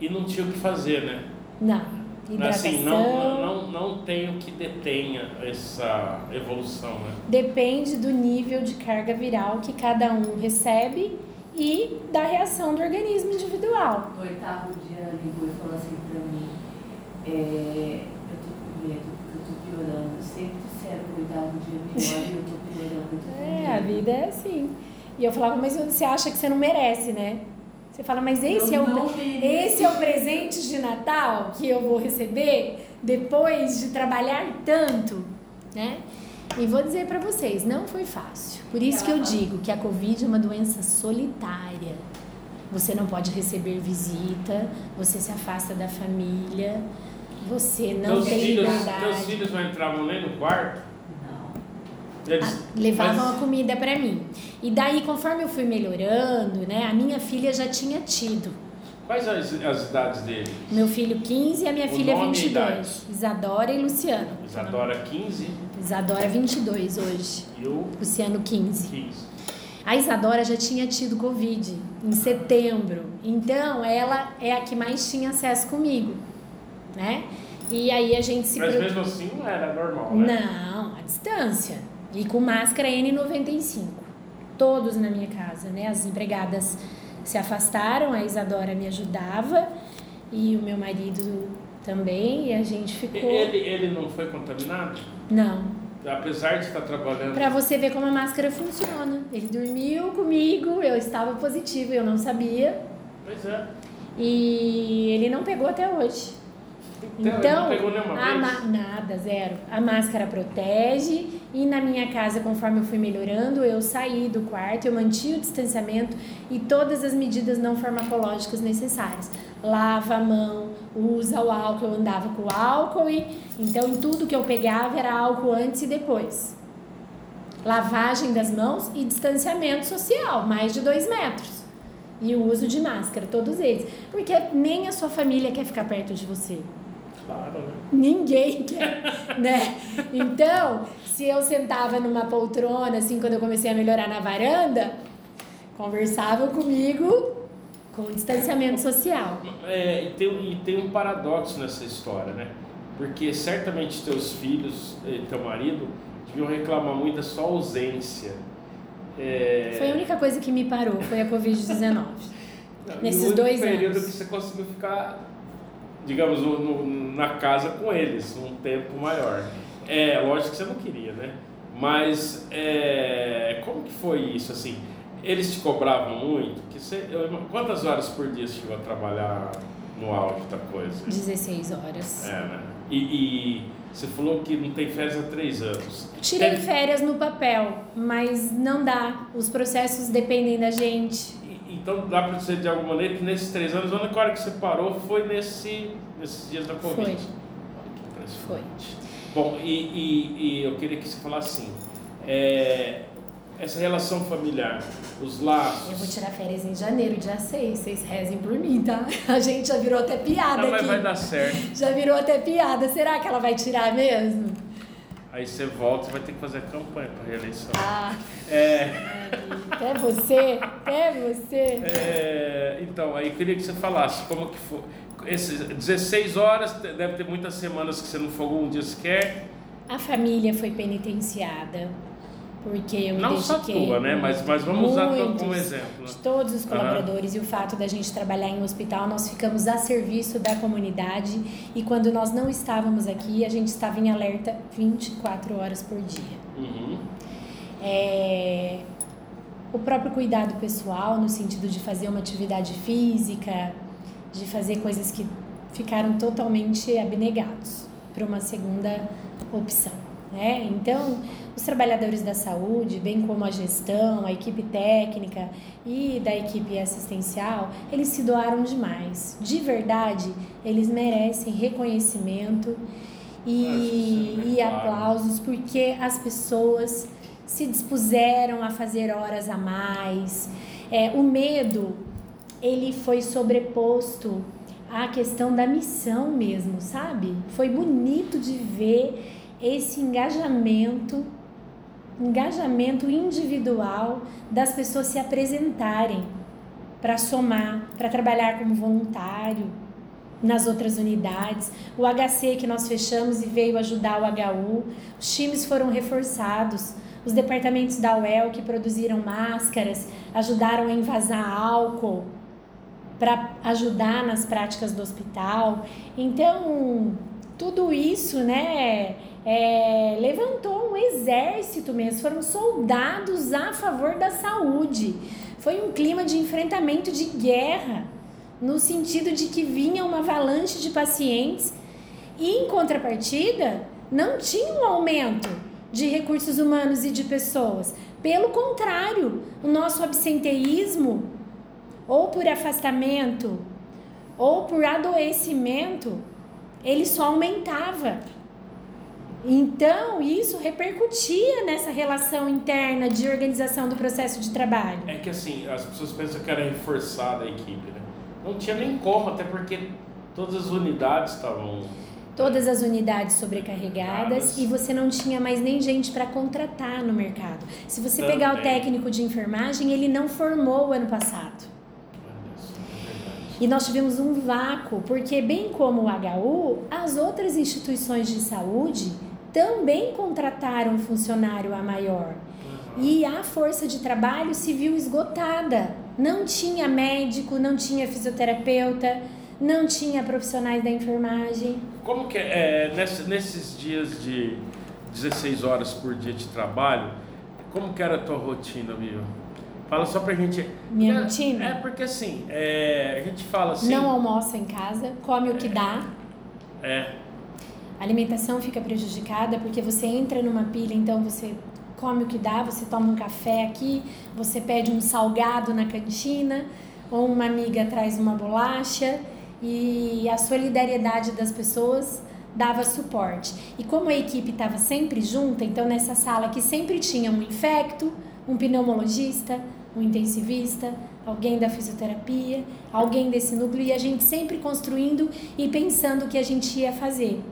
E não tinha o que fazer, né? Não, hidratação. Assim, não, não, não tem o que detenha essa evolução, né? Depende do nível de carga viral que cada um recebe e da reação do organismo individual. No oitavo dia ela ligou e falou assim pra mim, é, eu tô com medo, eu tô piorando. Eu sempre disseram que o oitavo dia é melhor e eu tô piorando, eu tô É, a vida é assim. E eu falava, mas você acha que você não merece, né? Você fala, mas esse, é o, esse é o presente de Natal que eu vou receber depois de trabalhar tanto, né? E vou dizer pra vocês, não foi fácil. Por isso que eu digo que a Covid é uma doença solitária. Você não pode receber visita, você se afasta da família, você não teus, tem filhos, liberdade. teus filhos não entravam nem no quarto? Eles, Ah, levavam mas- a comida pra mim. E daí, conforme eu fui melhorando, né, a minha filha já tinha tido Quais as, as idades dele? Meu filho 15 e a minha O filha nome e 22. Isadora e Luciano. Isadora 15 Isadora 22 hoje. e o Luciano 15. 15. A Isadora já tinha tido Covid em setembro. Então, ela é a que mais tinha acesso comigo, né? E aí a gente se... Mas mesmo assim não era normal, né? Não, a distância. E com máscara N95. Todos na minha casa, né? As empregadas se afastaram, a Isadora me ajudava e o meu marido também, e a gente ficou. Ele, ele não foi contaminado? Não. Apesar de estar trabalhando. Pra você ver como a máscara funciona. Ele dormiu comigo, eu estava positivo, eu não sabia. Pois é. E ele não pegou até hoje. Então, ele não pegou nenhuma vez? nada, zero. A máscara protege e na minha casa, conforme eu fui melhorando, eu saí do quarto, eu mantive o distanciamento e todas as medidas não farmacológicas necessárias. Lava a mão, usa o álcool, eu andava com álcool e então em tudo que eu pegava era álcool antes e depois. Lavagem das mãos e distanciamento social, mais de dois metros. E o uso de máscara, todos eles. Porque nem a sua família quer ficar perto de você. Claro, né? Ninguém quer, né? Então, se eu sentava numa poltrona, assim, quando eu comecei a melhorar na varanda, conversavam comigo com distanciamento social. É, e, tem, e tem um paradoxo nessa história, né? Porque certamente teus filhos e teu marido deviam reclamar muito da sua ausência. É, Foi a única coisa que me parou, foi a Covid-19. Não, e nesses dois período anos. que você conseguiu ficar, digamos, no- na casa com eles, um tempo maior. É, lógico que você não queria, né? Mas é, como que foi isso, assim? Eles te cobravam muito? Que você, eu- quantas horas por dia você chegou a trabalhar no auge da coisa? 16 horas. É, né? E, e você falou que não tem férias há três anos. Tirei Teve- férias no papel, mas não dá. Os processos dependem da gente. E- Então dá para dizer de alguma maneira que nesses três anos, a única hora que você parou foi nesse, nesses dias da Covid. Foi. Olha que impressionante. Bom, e, e, e eu queria que você falasse assim, é, essa relação familiar, os laços... Eu vou tirar férias em janeiro, dia 6. Vocês rezem por mim, tá? A gente já virou até piada Não, mas aqui. vai dar certo. Já virou até piada. Será que ela vai tirar mesmo? Aí você volta e vai ter que fazer a campanha para reeleição. Ah, É, até você, até você. é, então, aí eu queria que você falasse como que foi. Esses 16 horas, deve ter muitas semanas que você não folgou um dia sequer. A família foi penitenciada porque eu Não só tua, né? Mas, mas vamos usar como exemplo. né? De todos os colaboradores e o fato da gente trabalhar em um hospital, nós ficamos a serviço da comunidade e quando nós não estávamos aqui, a gente estava em alerta 24 horas por dia. Uhum. É, o próprio cuidado pessoal, no sentido de fazer uma atividade física, de fazer coisas que ficaram totalmente abnegados para uma segunda opção. Né? Então, os trabalhadores da saúde, bem como a gestão, a equipe técnica e da equipe assistencial, eles se doaram demais. De verdade, eles merecem reconhecimento e, sim, e aplausos porque as pessoas se dispuseram a fazer horas a mais. É, o medo, ele foi sobreposto à questão da missão mesmo, sabe? Foi bonito de ver esse engajamento, engajamento individual das pessoas se apresentarem para somar, para trabalhar como voluntário nas outras unidades. O HC que nós fechamos e veio ajudar o HU, os times foram reforçados. Os departamentos da UEL que produziram máscaras ajudaram a envasar álcool para ajudar nas práticas do hospital. Então, tudo isso, né, é, levantou um exército mesmo, foram soldados a favor da saúde. Foi um clima de enfrentamento de guerra, no sentido de que vinha uma avalanche de pacientes e, em contrapartida, não tinha um aumento de recursos humanos e de pessoas. Pelo contrário, o nosso absenteísmo, ou por afastamento, ou por adoecimento, ele só aumentava. Então, isso repercutia nessa relação interna de organização do processo de trabalho. É que assim, as pessoas pensam que era reforçada a equipe, né? Não tinha nem como, até porque todas as unidades estavam todas as unidades sobrecarregadas e você não tinha mais nem gente para contratar no mercado. Se você Também. pegar o técnico de enfermagem, ele não formou o ano passado. E nós tivemos um vácuo, porque bem como o HU, as outras instituições de saúde também contrataram funcionário a maior. E a força de trabalho se viu esgotada. Não tinha médico, não tinha fisioterapeuta, não tinha profissionais da enfermagem. Como que é, é nesses, nesses dias de 16 horas por dia de trabalho, como que era a tua rotina, Mia? Fala só pra gente. Minha é, rotina? É porque assim, é, a gente fala assim. Não almoça em casa, come o que dá. É. A alimentação fica prejudicada porque você entra numa pilha, então você come o que dá, você toma um café aqui, você pede um salgado na cantina, ou uma amiga traz uma bolacha e a solidariedade das pessoas dava suporte. E como a equipe estava sempre junta, então nessa sala que sempre tinha um infecto, um pneumologista, um intensivista, alguém da fisioterapia, alguém desse núcleo e a gente sempre construindo e pensando o que a gente ia fazer.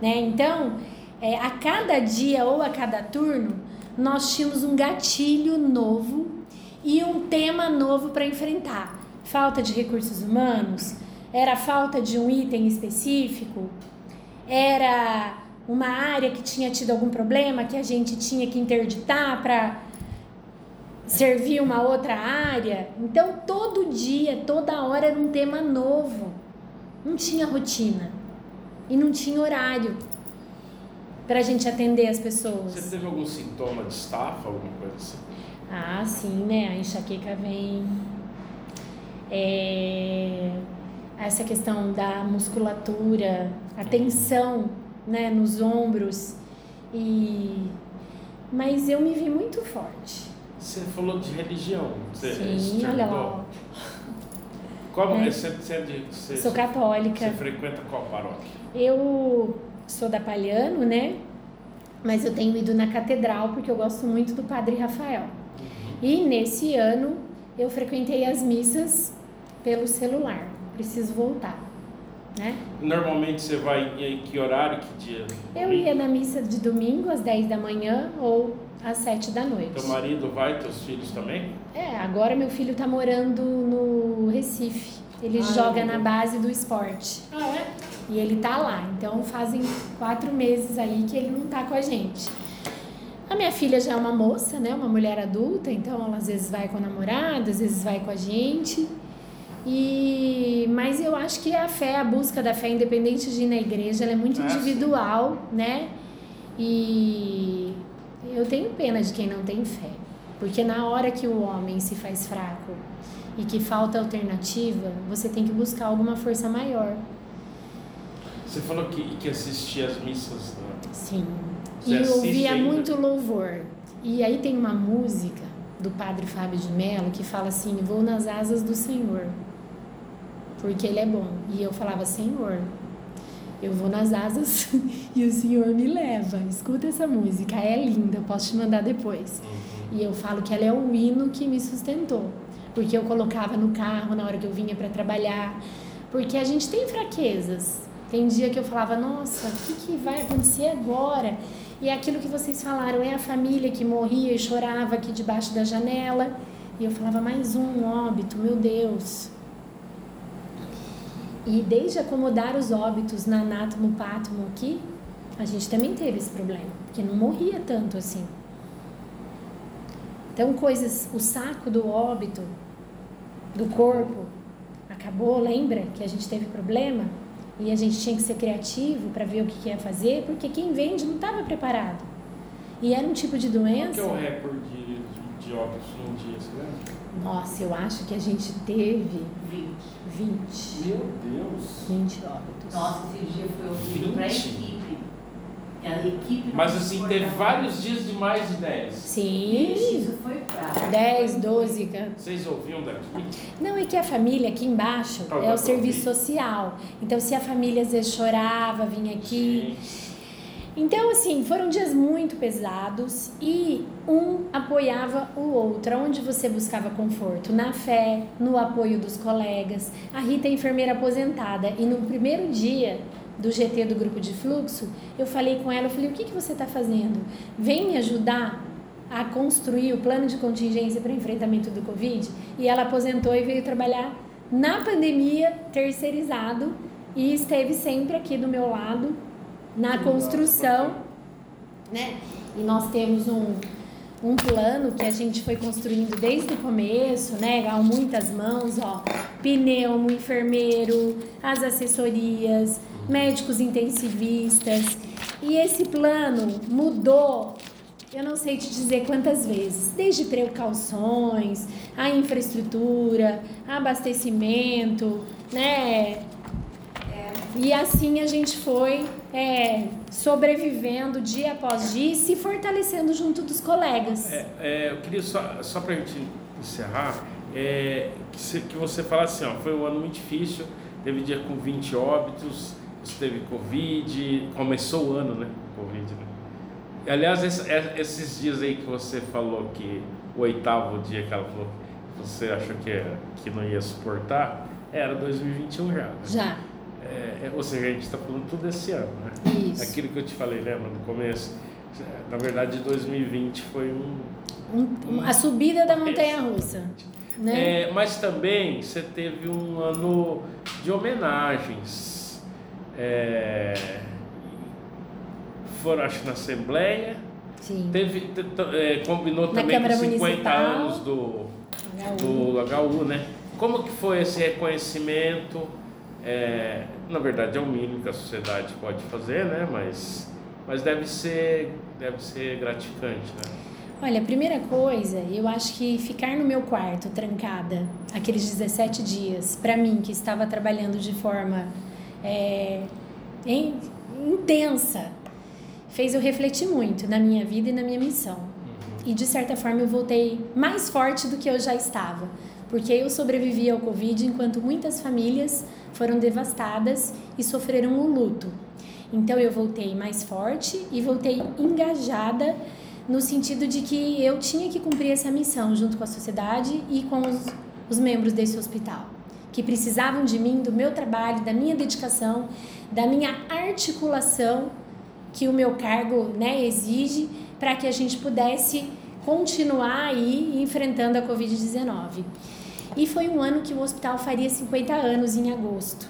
Né? Então, é, a cada dia ou a cada turno, nós tínhamos um gatilho novo e um tema novo para enfrentar falta de recursos humanos? Era falta de um item específico? Era uma área que tinha tido algum problema que a gente tinha que interditar para servir uma outra área? Então, todo dia, toda hora era um tema novo. Não tinha rotina e não tinha horário para a gente atender as pessoas. Você teve algum sintoma de estafa, alguma coisa assim? Ah, sim, né? A enxaqueca vem é, essa questão da musculatura, a tensão né, nos ombros. E, mas eu me vi muito forte. Você falou de religião. Você Sim, olha lá. Qual, é. você, você, você, Sou católica. Você frequenta qual paróquia? Eu sou da Palhano, né? Mas eu tenho ido na catedral porque eu gosto muito do Padre Rafael. Uhum. E nesse ano eu frequentei as missas pelo celular. Preciso voltar. Né? Normalmente você vai em que horário, que dia? Eu ia na missa de domingo às 10 da manhã ou às 7 da noite. Teu marido vai, teus filhos também? É, agora meu filho está morando no Recife. Ele ah, joga na base do esporte. Ah, é? E ele tá lá. Então fazem quatro meses aí que ele não tá com a gente. A minha filha já é uma moça, né? Uma mulher adulta, então ela às vezes vai com a namorada, às vezes vai com a gente. E, mas eu acho que a fé, a busca da fé, independente de ir na igreja, ela é muito ah, individual, né? E eu tenho pena de quem não tem fé. Porque na hora que o homem se faz fraco e que falta alternativa, você tem que buscar alguma força maior. Você falou que, que assistia às missas, né? Sim. Você e ouvia ainda? muito louvor. E aí tem uma música do padre Fábio de Mello que fala assim: Vou nas asas do Senhor porque Ele é bom. E eu falava, Senhor, eu vou nas asas e o Senhor me leva. Escuta essa música, é linda, eu posso te mandar depois. Uhum. E eu falo que ela é o hino que me sustentou, porque eu colocava no carro na hora que eu vinha para trabalhar, porque a gente tem fraquezas. Tem dia que eu falava, nossa, o que, que vai acontecer agora? E é aquilo que vocês falaram, é a família que morria e chorava aqui debaixo da janela. E eu falava, mais um óbito, meu Deus. E desde acomodar os óbitos na anátomo pátomo aqui, a gente também teve esse problema, porque não morria tanto assim. Então, coisas, o saco do óbito, do corpo, acabou, lembra que a gente teve problema? E a gente tinha que ser criativo para ver o que ia fazer, porque quem vende não estava preparado. E era um tipo de doença. Qual que é o recorde de, de óbitos num dia, você lembra? Nossa, eu acho que a gente teve 20. 20. Meu Deus. 20 óbitos. Nossa, esse dia foi horrível para a equipe. A equipe Mas assim, teve vários dias de mais de 10. Sim. Isso foi pra. 10, 12. Cara. Vocês ouviam daqui? Não, é que a família aqui embaixo oh, é o serviço ouvir. social. Então, se a família às vezes chorava, vinha aqui. Sim. Então, assim, foram dias muito pesados e um apoiava o outro. Onde você buscava conforto? Na fé, no apoio dos colegas. A Rita é enfermeira aposentada e no primeiro dia do GT do grupo de fluxo, eu falei com ela, eu falei, o que, que você está fazendo? Vem me ajudar a construir o plano de contingência para enfrentamento do Covid? E ela aposentou e veio trabalhar na pandemia, terceirizado, e esteve sempre aqui do meu lado, na construção, né? E nós temos um, um plano que a gente foi construindo desde o começo, né? Com muitas mãos, ó, pneumo, enfermeiro, as assessorias, médicos intensivistas. E esse plano mudou, eu não sei te dizer quantas vezes, desde precauções, a infraestrutura, abastecimento, né? E assim a gente foi é, sobrevivendo dia após dia e se fortalecendo junto dos colegas. É, é, eu queria só, só para a gente encerrar, é, que, que você falasse assim, ó, foi um ano muito difícil, teve dia com 20 óbitos, você teve Covid, começou o ano, né? Covid, né? Aliás, esse, é, esses dias aí que você falou que o oitavo dia que ela falou que você achou que, que não ia suportar, era 2021 já. Né? Já. É, é, ou seja, a gente está falando tudo esse ano, né? Isso. Aquilo que eu te falei, lembra, no começo. Na verdade, 2020 foi um. um a subida da montanha russa. Né? É, mas também você teve um ano de homenagens. É, foram, acho, na Assembleia. Sim. Teve, é, combinou na também Câmara com 50 Municipal, anos do, do HU, né? Como que foi esse reconhecimento? É, na verdade é o mínimo que a sociedade pode fazer, né? Mas, mas deve ser deve ser gratificante, né? Olha, a primeira coisa, eu acho que ficar no meu quarto trancada aqueles 17 dias, para mim que estava trabalhando de forma é, em, intensa, fez eu refletir muito na minha vida e na minha missão. Uhum. E de certa forma eu voltei mais forte do que eu já estava, porque eu sobrevivi ao Covid enquanto muitas famílias foram devastadas e sofreram o luto. Então eu voltei mais forte e voltei engajada no sentido de que eu tinha que cumprir essa missão junto com a sociedade e com os, os membros desse hospital, que precisavam de mim, do meu trabalho, da minha dedicação, da minha articulação que o meu cargo né, exige para que a gente pudesse continuar aí enfrentando a Covid-19. E foi um ano que o hospital faria 50 anos em agosto.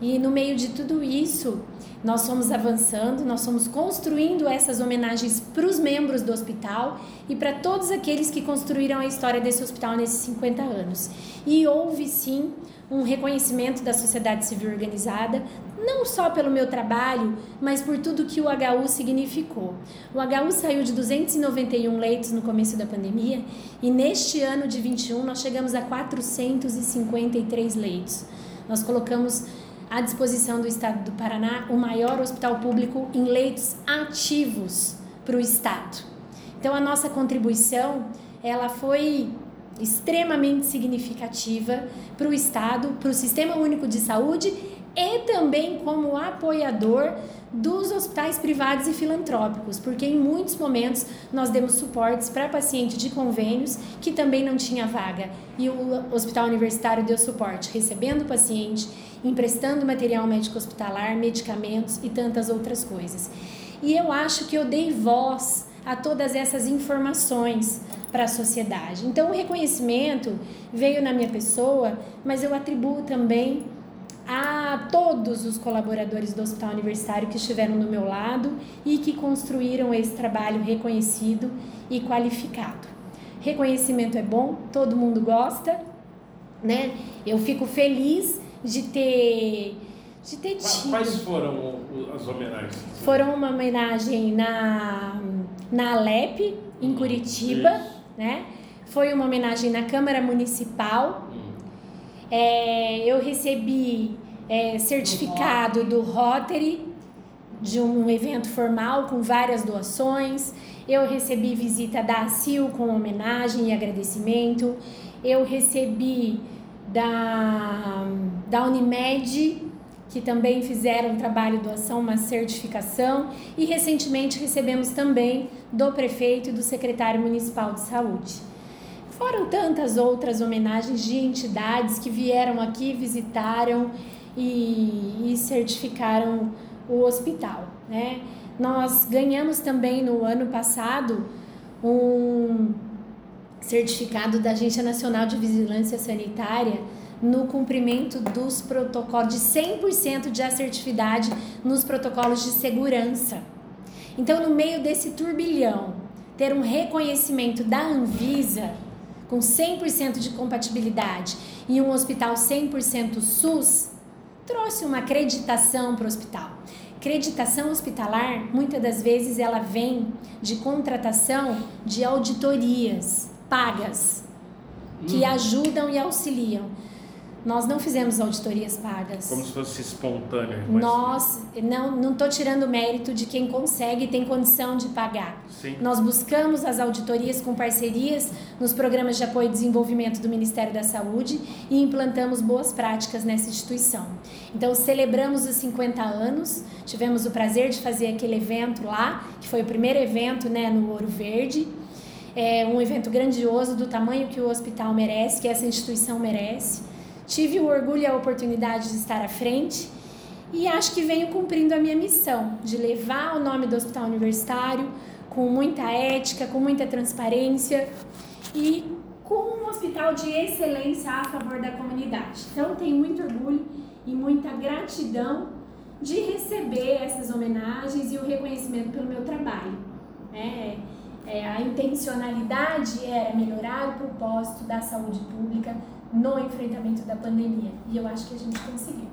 E no meio de tudo isso, nós fomos avançando, nós fomos construindo essas homenagens para os membros do hospital e para todos aqueles que construíram a história desse hospital nesses 50 anos. E houve sim um reconhecimento da sociedade civil organizada, não só pelo meu trabalho, mas por tudo que o HU significou. O HU saiu de 291 leitos no começo da pandemia e neste ano de 21 nós chegamos a 453 leitos. Nós colocamos à disposição do Estado do Paraná o maior hospital público em leitos ativos para o Estado. Então a nossa contribuição ela foi extremamente significativa para o Estado, para o Sistema Único de Saúde e também como apoiador dos hospitais privados e filantrópicos, porque em muitos momentos nós demos suportes para paciente de convênios que também não tinha vaga e o hospital universitário deu suporte, recebendo o paciente, emprestando material médico hospitalar, medicamentos e tantas outras coisas. E eu acho que eu dei voz a todas essas informações para a sociedade. Então, o reconhecimento veio na minha pessoa, mas eu atribuo também a todos os colaboradores do Hospital Universitário que estiveram do meu lado e que construíram esse trabalho reconhecido e qualificado. Reconhecimento é bom, todo mundo gosta, né? Eu fico feliz de ter de ter tido. Quais foram as homenagens? Foram uma homenagem na na Alep em hum, Curitiba, Isso. né? Foi uma homenagem na Câmara Municipal é, eu recebi é, certificado do Rotary de um evento formal com várias doações. Eu recebi visita da ACIL com homenagem e agradecimento. Eu recebi da, da Unimed, que também fizeram um trabalho de doação, uma certificação, e recentemente recebemos também do prefeito e do secretário municipal de saúde. Foram tantas outras homenagens de entidades que vieram aqui, visitaram e, e certificaram o hospital. Né? Nós ganhamos também no ano passado um certificado da Agência Nacional de Vigilância Sanitária no cumprimento dos protocolos, de 100% de assertividade nos protocolos de segurança. Então, no meio desse turbilhão, ter um reconhecimento da Anvisa com 100% de compatibilidade e um hospital 100% SUS trouxe uma acreditação para o hospital. Acreditação hospitalar, muitas das vezes, ela vem de contratação de auditorias pagas que hum. ajudam e auxiliam. Nós não fizemos auditorias pagas. Como se fosse espontâneo. Mas... Nós, não não estou tirando mérito de quem consegue e tem condição de pagar. Sim. Nós buscamos as auditorias com parcerias nos programas de apoio e desenvolvimento do Ministério da Saúde e implantamos boas práticas nessa instituição. Então, celebramos os 50 anos, tivemos o prazer de fazer aquele evento lá, que foi o primeiro evento né, no Ouro Verde. É um evento grandioso do tamanho que o hospital merece, que essa instituição merece tive o orgulho e a oportunidade de estar à frente e acho que venho cumprindo a minha missão de levar o nome do Hospital Universitário com muita ética, com muita transparência e com um hospital de excelência a favor da comunidade. Então, tenho muito orgulho e muita gratidão de receber essas homenagens e o reconhecimento pelo meu trabalho. É, é, a intencionalidade era melhorar o propósito da saúde pública no enfrentamento da pandemia. E eu acho que a gente conseguiu.